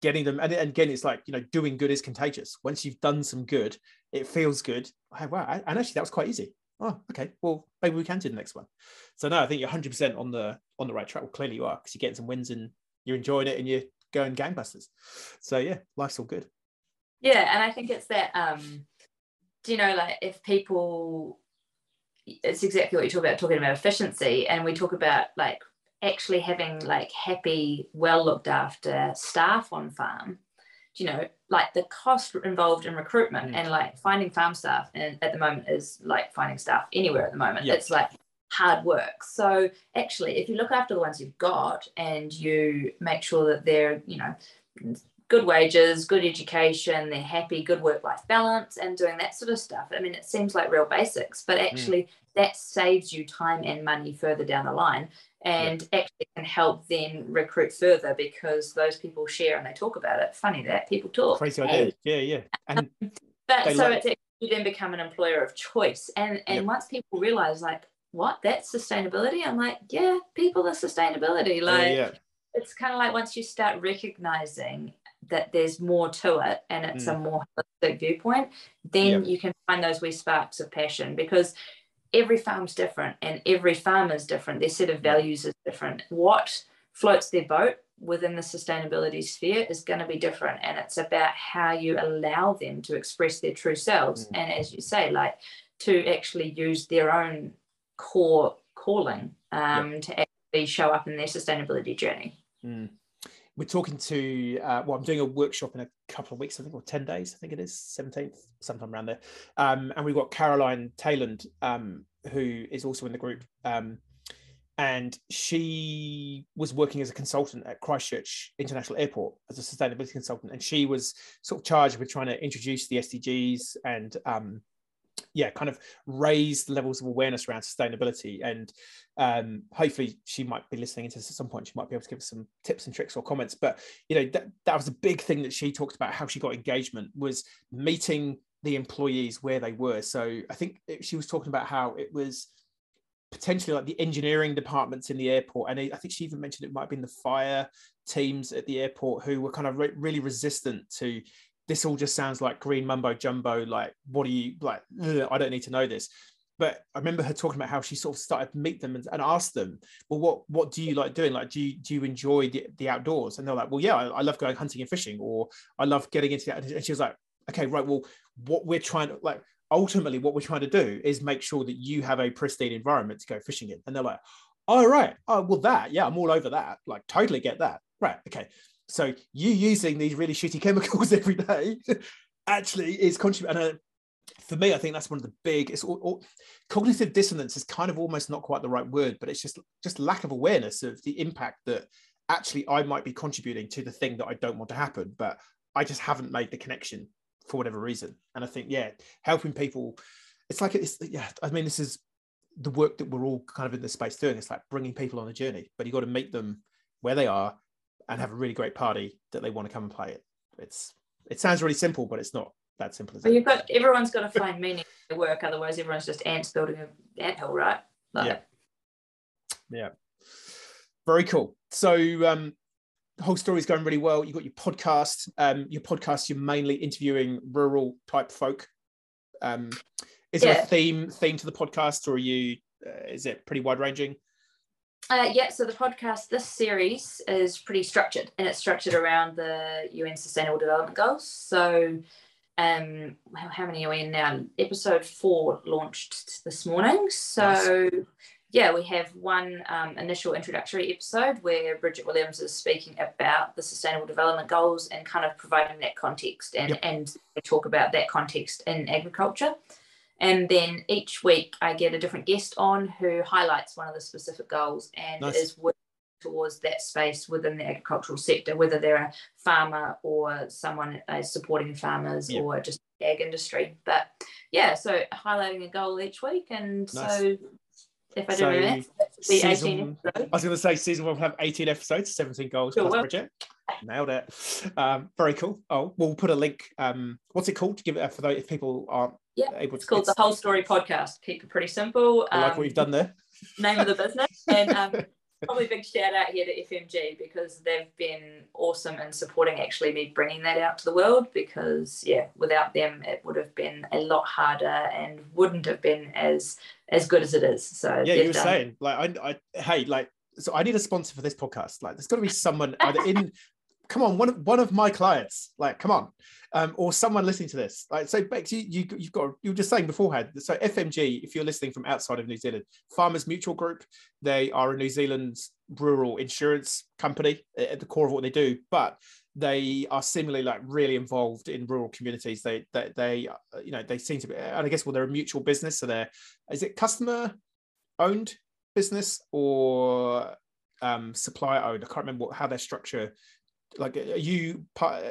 getting them and, again it's like you know doing good is contagious once you've done some good it feels good wow and actually that was quite easy oh okay. Well maybe we can do the next one. So no i think you're 100% on the on the right track. Well clearly you are because you're getting some wins and you're enjoying it and you're going gangbusters. So yeah life's all good. Yeah and i think it's that um do you know like if people it's exactly what you talk about talking about efficiency and we talk about like actually having like happy, well looked after staff on farm, you know, like the cost involved in recruitment Mm. and like finding farm staff and at the moment is like finding staff anywhere at the moment. Yep. It's like hard work. So actually, if you look after the ones you've got and you make sure that they're, you know, good wages, good education, they're happy, good work life balance, and doing that sort of stuff. I mean, it seems like real basics, but actually, that saves you time and money further down the line and actually can help then recruit further because those people share and they talk about it. Funny that people talk. Crazy idea. Yeah, yeah. Um, and But so like- it's actually you then become an employer of choice. And and Yep. once people realize like, what, that's sustainability? I'm like, yeah, people are sustainability. Like yeah, yeah. it's kind of like once you start recognizing that there's more to it and it's mm. a more holistic viewpoint, then Yep. you can find those wee sparks of passion because every farm's different and every farmer is different. Their set of values is different. What floats their boat within the sustainability sphere is going to be different. And it's about how you allow them to express their true selves. Mm. And as you say, like to actually use their own core calling um, to actually show up in their sustainability journey. Mm. We're talking to, uh, well, I'm doing a workshop in a couple of weeks, I think, or 10 days, I think it is, 17th, sometime around there. Um, and we've got Caroline Tayland, um, who is also in the group. Um, and she was working as a consultant at Christchurch International Airport as a sustainability consultant. And she was sort of charged with trying to introduce the SDGs and, um, yeah, kind of raise the levels of awareness around sustainability. And um, hopefully she might be listening into this at some point. She might be able to give us some tips and tricks or comments. But you know, that, that was a big thing that she talked about how she got engagement was meeting the employees where they were. So I think it, she was talking about how it was potentially like the engineering departments in the airport. And I think she even mentioned it might have been the fire teams at the airport who were kind of re- really resistant to this all just sounds like green mumbo jumbo. Like, what do you like? "Ugh, I don't need to know this. But I remember her talking about how she sort of started to meet them and, and ask them, well, what what do you like doing? Like, do you do you enjoy the, the outdoors? And they're like, well, yeah, I, I love going hunting and fishing, or I love getting into that. And she was like, okay, right, well, what we're trying to like ultimately what we're trying to do is make sure that you have a pristine environment to go fishing in. And they're like, oh right, oh well, that yeah, I'm all over that. Like, totally get that. Right, okay. So you using these really shitty chemicals every day actually is contributing. And uh, for me, I think that's one of the big. It's all, all, cognitive dissonance is kind of almost not quite the right word, but it's just just lack of awareness of the impact that actually I might be contributing to the thing that I don't want to happen, but I just haven't made the connection for whatever reason. And I think yeah, helping people, it's like it's yeah. I mean, this is the work that we're all kind of in this space doing. It's like bringing people on a journey, but you got to meet them where they are and have a really great party that they want to come and play it. It's it sounds really simple, but it's not that simple as But you've got everyone's got to find meaning in their work, otherwise everyone's just ants building an anthill, right? Like, Yeah. Yeah. Very cool. So um the whole story is going really well. You've got your podcast. Um, your podcast, you're mainly interviewing rural type folk. Um, is there a theme theme to the podcast, or are you? Uh, is it pretty wide ranging? Uh, yeah, so the podcast, this series is pretty structured and it's structured around the UN Sustainable Development Goals. So, um, how, how many are we in now? Episode four launched this morning. So, yeah, we have one um, initial introductory episode where Bridget Williams is speaking about the Sustainable Development Goals and kind of providing that context and, Yep. and talk about that context in agriculture. And then each week I get a different guest on who highlights one of the specific goals and Nice. is working towards that space within the agricultural sector, whether they're a farmer or someone supporting farmers Yeah. or just the ag industry. But yeah, so highlighting a goal each week. And Nice. so if I do So, my maths, that's the 18 season- episodes. I was going to say season one will have 18 episodes, 17 goals Sure plus will. Bridget. Nailed it. Um, very cool. Oh, we'll put a link. Um, what's it called? To give it for those if people aren't Yeah, able It's to. called the Whole Story Podcast. Keep it pretty simple. I like Um, what you've done there. name of the business. And um, probably big shout out here to FMG because they've been awesome in supporting actually me bringing that out to the world. Because yeah, without them, it would have been a lot harder and wouldn't have been as as good as it is. So yeah, you were done- saying like I, I hey like so I need a sponsor for this podcast. Like there's got to be someone either in come on, one of one of my clients, like, come on, um, or someone listening to this, like, so Bex, you, you you've got you were just saying beforehand. So FMG, if you're listening from outside of New Zealand, Farmers Mutual Group, they are a New Zealand rural insurance company at the core of what they do, but they are similarly like really involved in rural communities. They they, they uh, you know they seem to be, and I guess well they're a mutual business, so they're is it customer owned business or um, supplier owned? I can't remember what, how their structure. Like, are you part?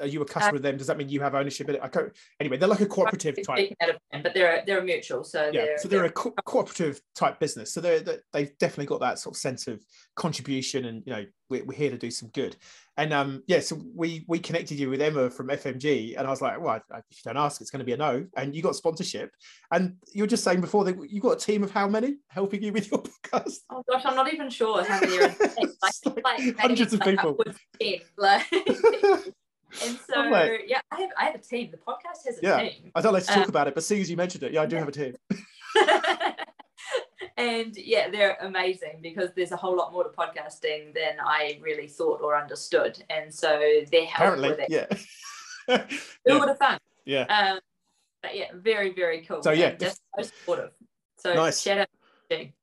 Are you a customer uh, of them? Does that mean you have ownership in it? I can't, anyway, they're like a cooperative type. but they're a, they're a mutual, so yeah. They're, so they're, they're a co- cooperative type business. So they're, they've definitely got that sort of sense of contribution, and you know, we're, we're here to do some good. And um, yeah, so we we connected you with Emma from FMG, and I was like, well, if you don't ask, it's going to be a no. And you got sponsorship, and you were just saying before that you got a team of how many helping you with your podcast? Oh gosh, I'm not even sure how many. Are like, like, hundreds of people. Like, and so like, yeah, I have I have a team. The podcast has a yeah, team. I don't like to talk um, about it, but seeing as you mentioned it, yeah, I do yeah. have a team. and yeah, they're amazing because there's a whole lot more to podcasting than I really thought or understood, and so they're helping with it. Yeah, Who would have thought? Yeah. Um, but yeah, very very cool. So yeah, just so supportive. So nice. shout out.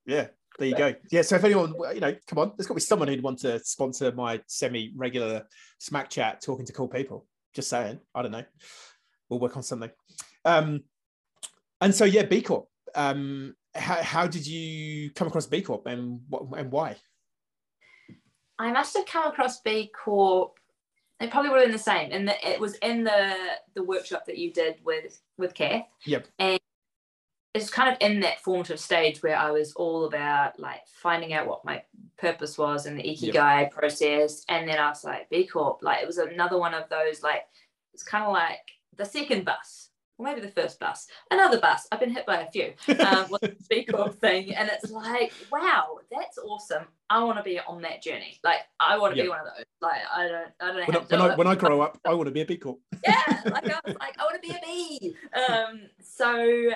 Yeah, there you go. Yeah. So if anyone, you know, come on, there's got to be someone who'd want to sponsor my semi-regular smack chat, talking to cool people. Just saying. I don't know. We'll work on something. Um, and so yeah, B Corp. Um, how, how did you come across B Corp and what and why? I must have come across B Corp. It probably would have been the same, and it was in the the workshop that you did with with Kath. Yep. And it's kind of in that formative stage where I was all about like finding out what my purpose was and the ikigai yep. process, and then I was like B Corp. Like it was another one of those like it's kind of like the second bus or maybe the first bus, another bus. I've been hit by a few um, with the B Corp thing, and it's like, wow, that's awesome. I want to be on that journey. Like, I want to yep. be one of those. Like, I don't, I don't know. When, I, when, I, when I, grow up, I want to be a B Corp. yeah, like I was like, I want to be a bee. Um, so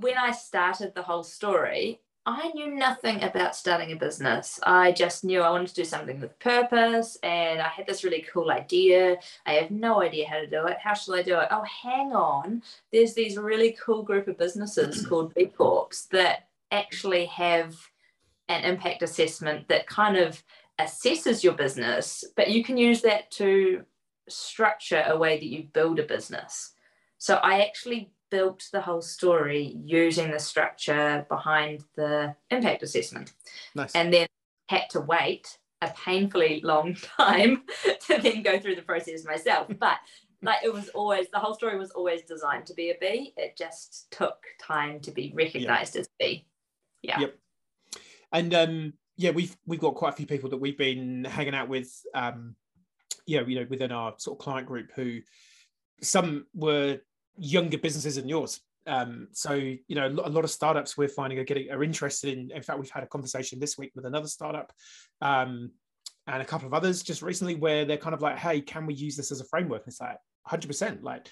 when I started the whole story, I knew nothing about starting a business. I just knew I wanted to do something with purpose and I had this really cool idea. I have no idea how to do it. How shall I do it? Oh, hang on. There's these really cool group of businesses called B Corps that actually have an impact assessment that kind of assesses your business, but you can use that to structure a way that you build a business. So I actually built the whole story using the structure behind the impact assessment. Nice. And then had to wait a painfully long time to then go through the process myself. But like it was always the whole story was always designed to be a B. It just took time to be recognized yep. as B. Yeah. Yep. And um yeah, we've we've got quite a few people that we've been hanging out with um yeah, you know, within our sort of client group who some were younger businesses than yours. Um, so you know, a lot of startups we're finding are getting are interested in. In fact, we've had a conversation this week with another startup um, and a couple of others just recently where they're kind of like, "Hey, can we use this as a framework?" And it's like, 100% like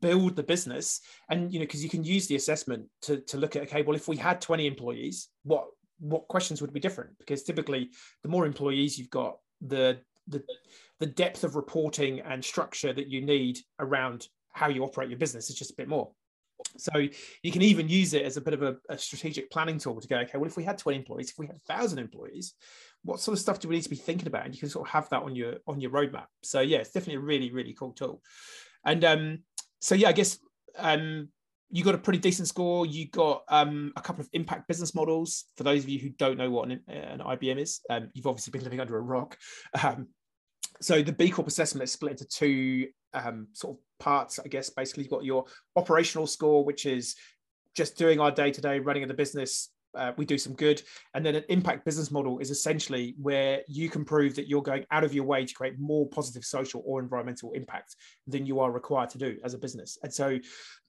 build the business and you know because you can use the assessment to, to look at okay well if we had 20 employees what what questions would be different because typically the more employees you've got the the the depth of reporting and structure that you need around how you operate your business is just a bit more. So you can even use it as a bit of a, a, strategic planning tool to go, okay, well, if we had 20 employees, if we had a thousand employees, what sort of stuff do we need to be thinking about? And you can sort of have that on your on your roadmap. So yeah, it's definitely a really, really cool tool. And um, so yeah, I guess um, you got a pretty decent score. You got um, a couple of impact business models. For those of you who don't know what an, an IBM is, um, you've obviously been living under a rock. Um, so the B Corp assessment is split into two um, sort of parts, I guess. Basically, you've got your operational score, which is just doing our day to day running of the business, uh, we do some good. And then an impact business model is essentially where you can prove that you're going out of your way to create more positive social or environmental impact than you are required to do as a business. And so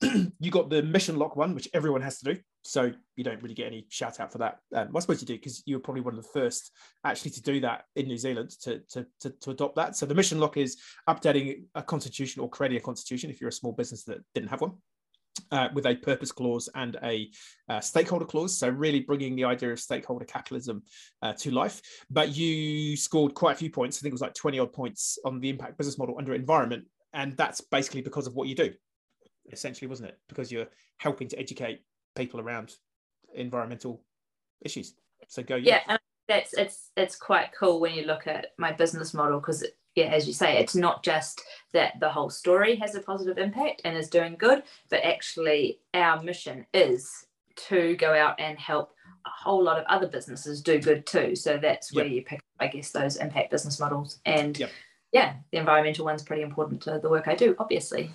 you got the mission lock one, which everyone has to do. So you don't really get any shout out for that. Um, I suppose you do because you were probably one of the first actually to do that in New Zealand to, to, to, to adopt that. So the mission lock is updating a constitution or creating a constitution if you're a small business that didn't have one. Uh, with a purpose clause and a uh, stakeholder clause. So, really bringing the idea of stakeholder capitalism uh, to life. But you scored quite a few points. I think it was like 20 odd points on the impact business model under environment. And that's basically because of what you do, essentially, wasn't it? Because you're helping to educate people around environmental issues. So, go. Yeah. yeah that's it's it's quite cool when you look at my business model because yeah, as you say, it's not just that the whole story has a positive impact and is doing good, but actually our mission is to go out and help a whole lot of other businesses do good too. So that's where yep. you pick, I guess, those impact business models. And yep. yeah, the environmental one's pretty important to the work I do, obviously.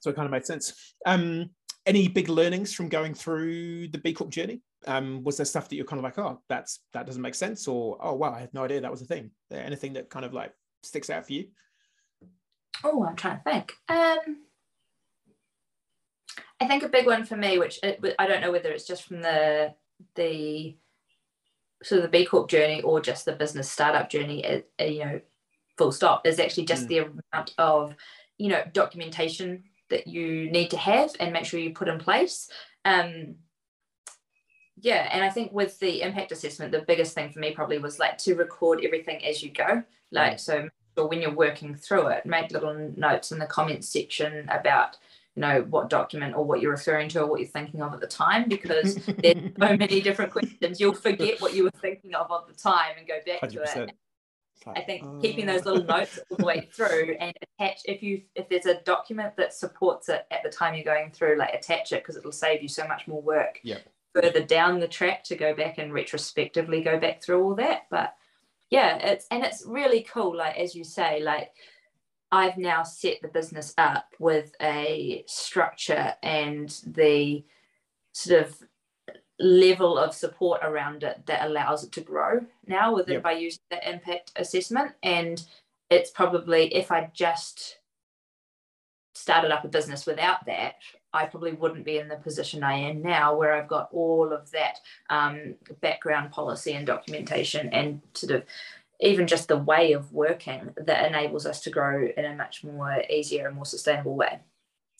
So it kind of made sense. Um, any big learnings from going through the B Corp journey? Um, was there stuff that you're kind of like, oh, that's that doesn't make sense, or oh wow, I had no idea that was a thing? Anything that kind of like sticks out for you? Oh, I'm trying to think. Um, I think a big one for me, which it, I don't know whether it's just from the the sort of the B Corp journey or just the business startup journey, it, you know, full stop, is actually just mm. the amount of, you know, documentation that you need to have and make sure you put in place. Um, yeah, and I think with the impact assessment, the biggest thing for me probably was like to record everything as you go. Like, mm. So when you're working through it, make little notes in the comments section about you know what document or what you're referring to or what you're thinking of at the time because there's so many different questions you'll forget what you were thinking of at the time and go back 100%. to it I think uh... keeping those little notes all the way through and attach if you if there's a document that supports it at the time you're going through, like attach it because it'll save you so much more work yeah. further down the track to go back and retrospectively go back through all that. But yeah, it's and it's really cool. Like as you say, like I've now set the business up with a structure and the sort of level of support around it that allows it to grow now with yep. it by using the impact assessment. And it's probably if I just started up a business without that, I probably wouldn't be in the position I am now, where I've got all of that um, background policy and documentation and sort of even just the way of working that enables us to grow in a much more easier and more sustainable way.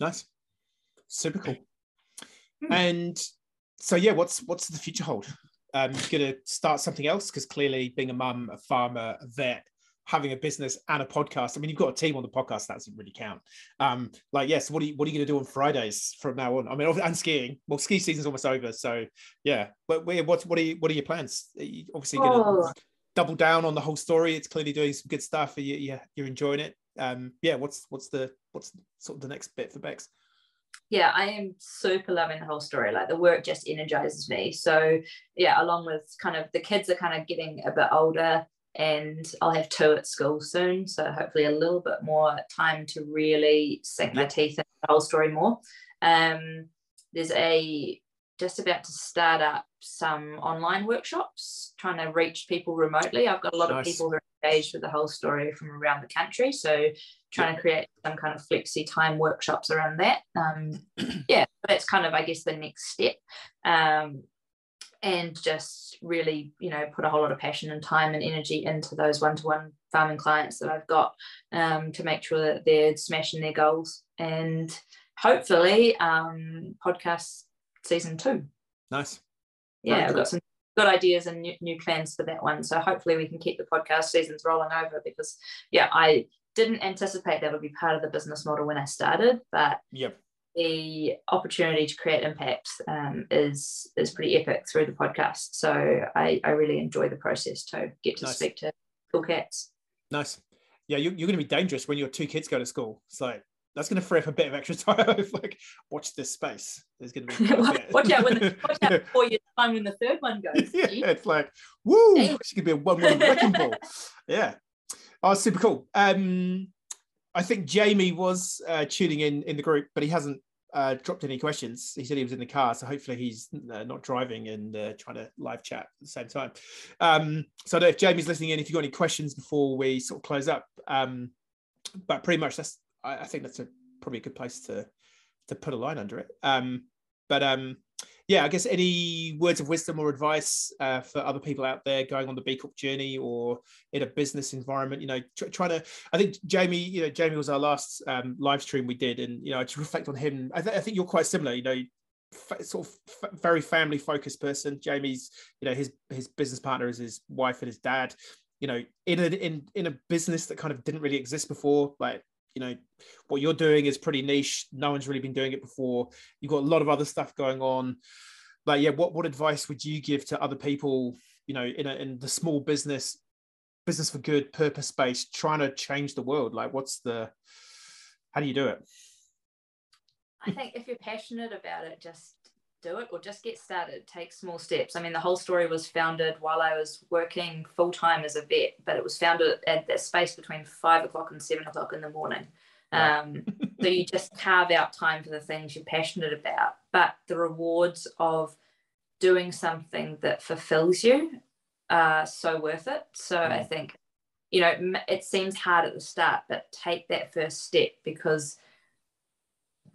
Nice, super cool. Mm. And so, yeah, what's what's the future hold? Um, you're going to start something else because clearly, being a mum, a farmer, a vet, having a business and a podcast. I mean, you've got a team on the podcast. That doesn't really count. Um, like, yes, what are you what are you going to do on Fridays from now on? I mean, and skiing. Well, ski season's almost over, so yeah. But what what are you, what are your plans? Are you obviously going to oh. double down on the whole story. It's clearly doing some good stuff. You, you you're enjoying it. Um, yeah. What's what's the what's sort of the next bit for Bex? yeah i am super loving the whole story like the work just energizes me so yeah along with kind of the kids are kind of getting a bit older and I'll have two at school soon. So hopefully a little bit more time to really sink my teeth into the whole story more. Um, there's a just about to start up some online workshops, trying to reach people remotely. I've got a lot nice. of people who are engaged with the whole story from around the country. So trying to create some kind of flexi time workshops around that. Um, yeah, that's kind of, I guess, the next step. Um, and just really you know put a whole lot of passion and time and energy into those one-to-one farming clients that i've got um, to make sure that they're smashing their goals and hopefully um, podcast season two. Nice. Yeah i've got some good ideas and new, new plans for that one. So hopefully we can keep the podcast seasons rolling over because yeah i didn't anticipate that would be part of the business model when i started but yep the opportunity to create impact um, is is pretty epic through the podcast. So I, I really enjoy the process to get to nice. speak to cool cats. Nice. Yeah, you, you're going to be dangerous when your two kids go to school. So that's going to free up a bit of extra time. like, watch this space. There's going to be watch out when the, watch out yeah. before your time when the third one goes. yeah, it's like woo. She could be a one woman wrecking ball. Yeah. Oh, super cool. Um, I think Jamie was uh, tuning in in the group, but he hasn't uh, dropped any questions. He said he was in the car, so hopefully he's uh, not driving and uh, trying to live chat at the same time. Um, so if Jamie's listening in, if you've got any questions before we sort of close up, um, but pretty much that's I, I, think that's a probably a good place to to put a line under it. Um, but um, yeah, I guess any words of wisdom or advice uh, for other people out there going on the B Corp journey or in a business environment. You know, tr- trying to. I think Jamie. You know, Jamie was our last um, live stream we did, and you know, to reflect on him, I, th- I think you're quite similar. You know, sort of f- very family focused person. Jamie's, you know, his his business partner is his wife and his dad. You know, in a in in a business that kind of didn't really exist before, like you know what you're doing is pretty niche. No one's really been doing it before. You've got a lot of other stuff going on. Like yeah what what advice would you give to other people you know in a, in the small business business for good purpose based trying to change the world? Like what's the how do you do it? I think if you're passionate about it just do it or just get started take small steps i mean the whole story was founded while i was working full-time as a vet but it was founded at that space between five o'clock and seven o'clock in the morning right. um, so you just carve out time for the things you're passionate about but the rewards of doing something that fulfills you are so worth it so mm. i think you know it seems hard at the start but take that first step because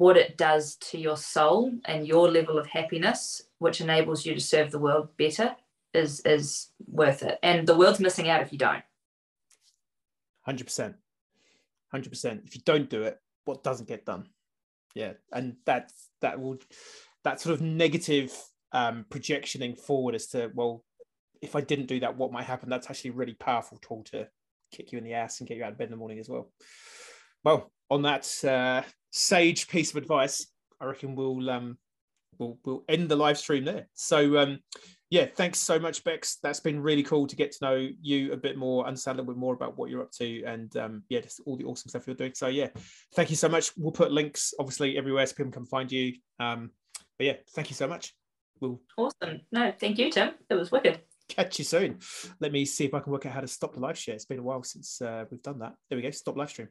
what it does to your soul and your level of happiness, which enables you to serve the world better, is is worth it. And the world's missing out if you don't. Hundred percent, hundred percent. If you don't do it, what doesn't get done? Yeah, and that that will that sort of negative um, projectioning forward as to well, if I didn't do that, what might happen? That's actually a really powerful tool to kick you in the ass and get you out of bed in the morning as well. Well, on that uh, sage piece of advice, I reckon we'll um, we'll we'll end the live stream there. So um, yeah, thanks so much, Bex. That's been really cool to get to know you a bit more, understand a little bit more about what you're up to, and um, yeah, just all the awesome stuff you're doing. So yeah, thank you so much. We'll put links obviously everywhere so people can find you. Um, but yeah, thank you so much. We'll awesome. No, thank you, Tim. It was wicked. Catch you soon. Let me see if I can work out how to stop the live share. It's been a while since uh, we've done that. There we go. Stop live stream.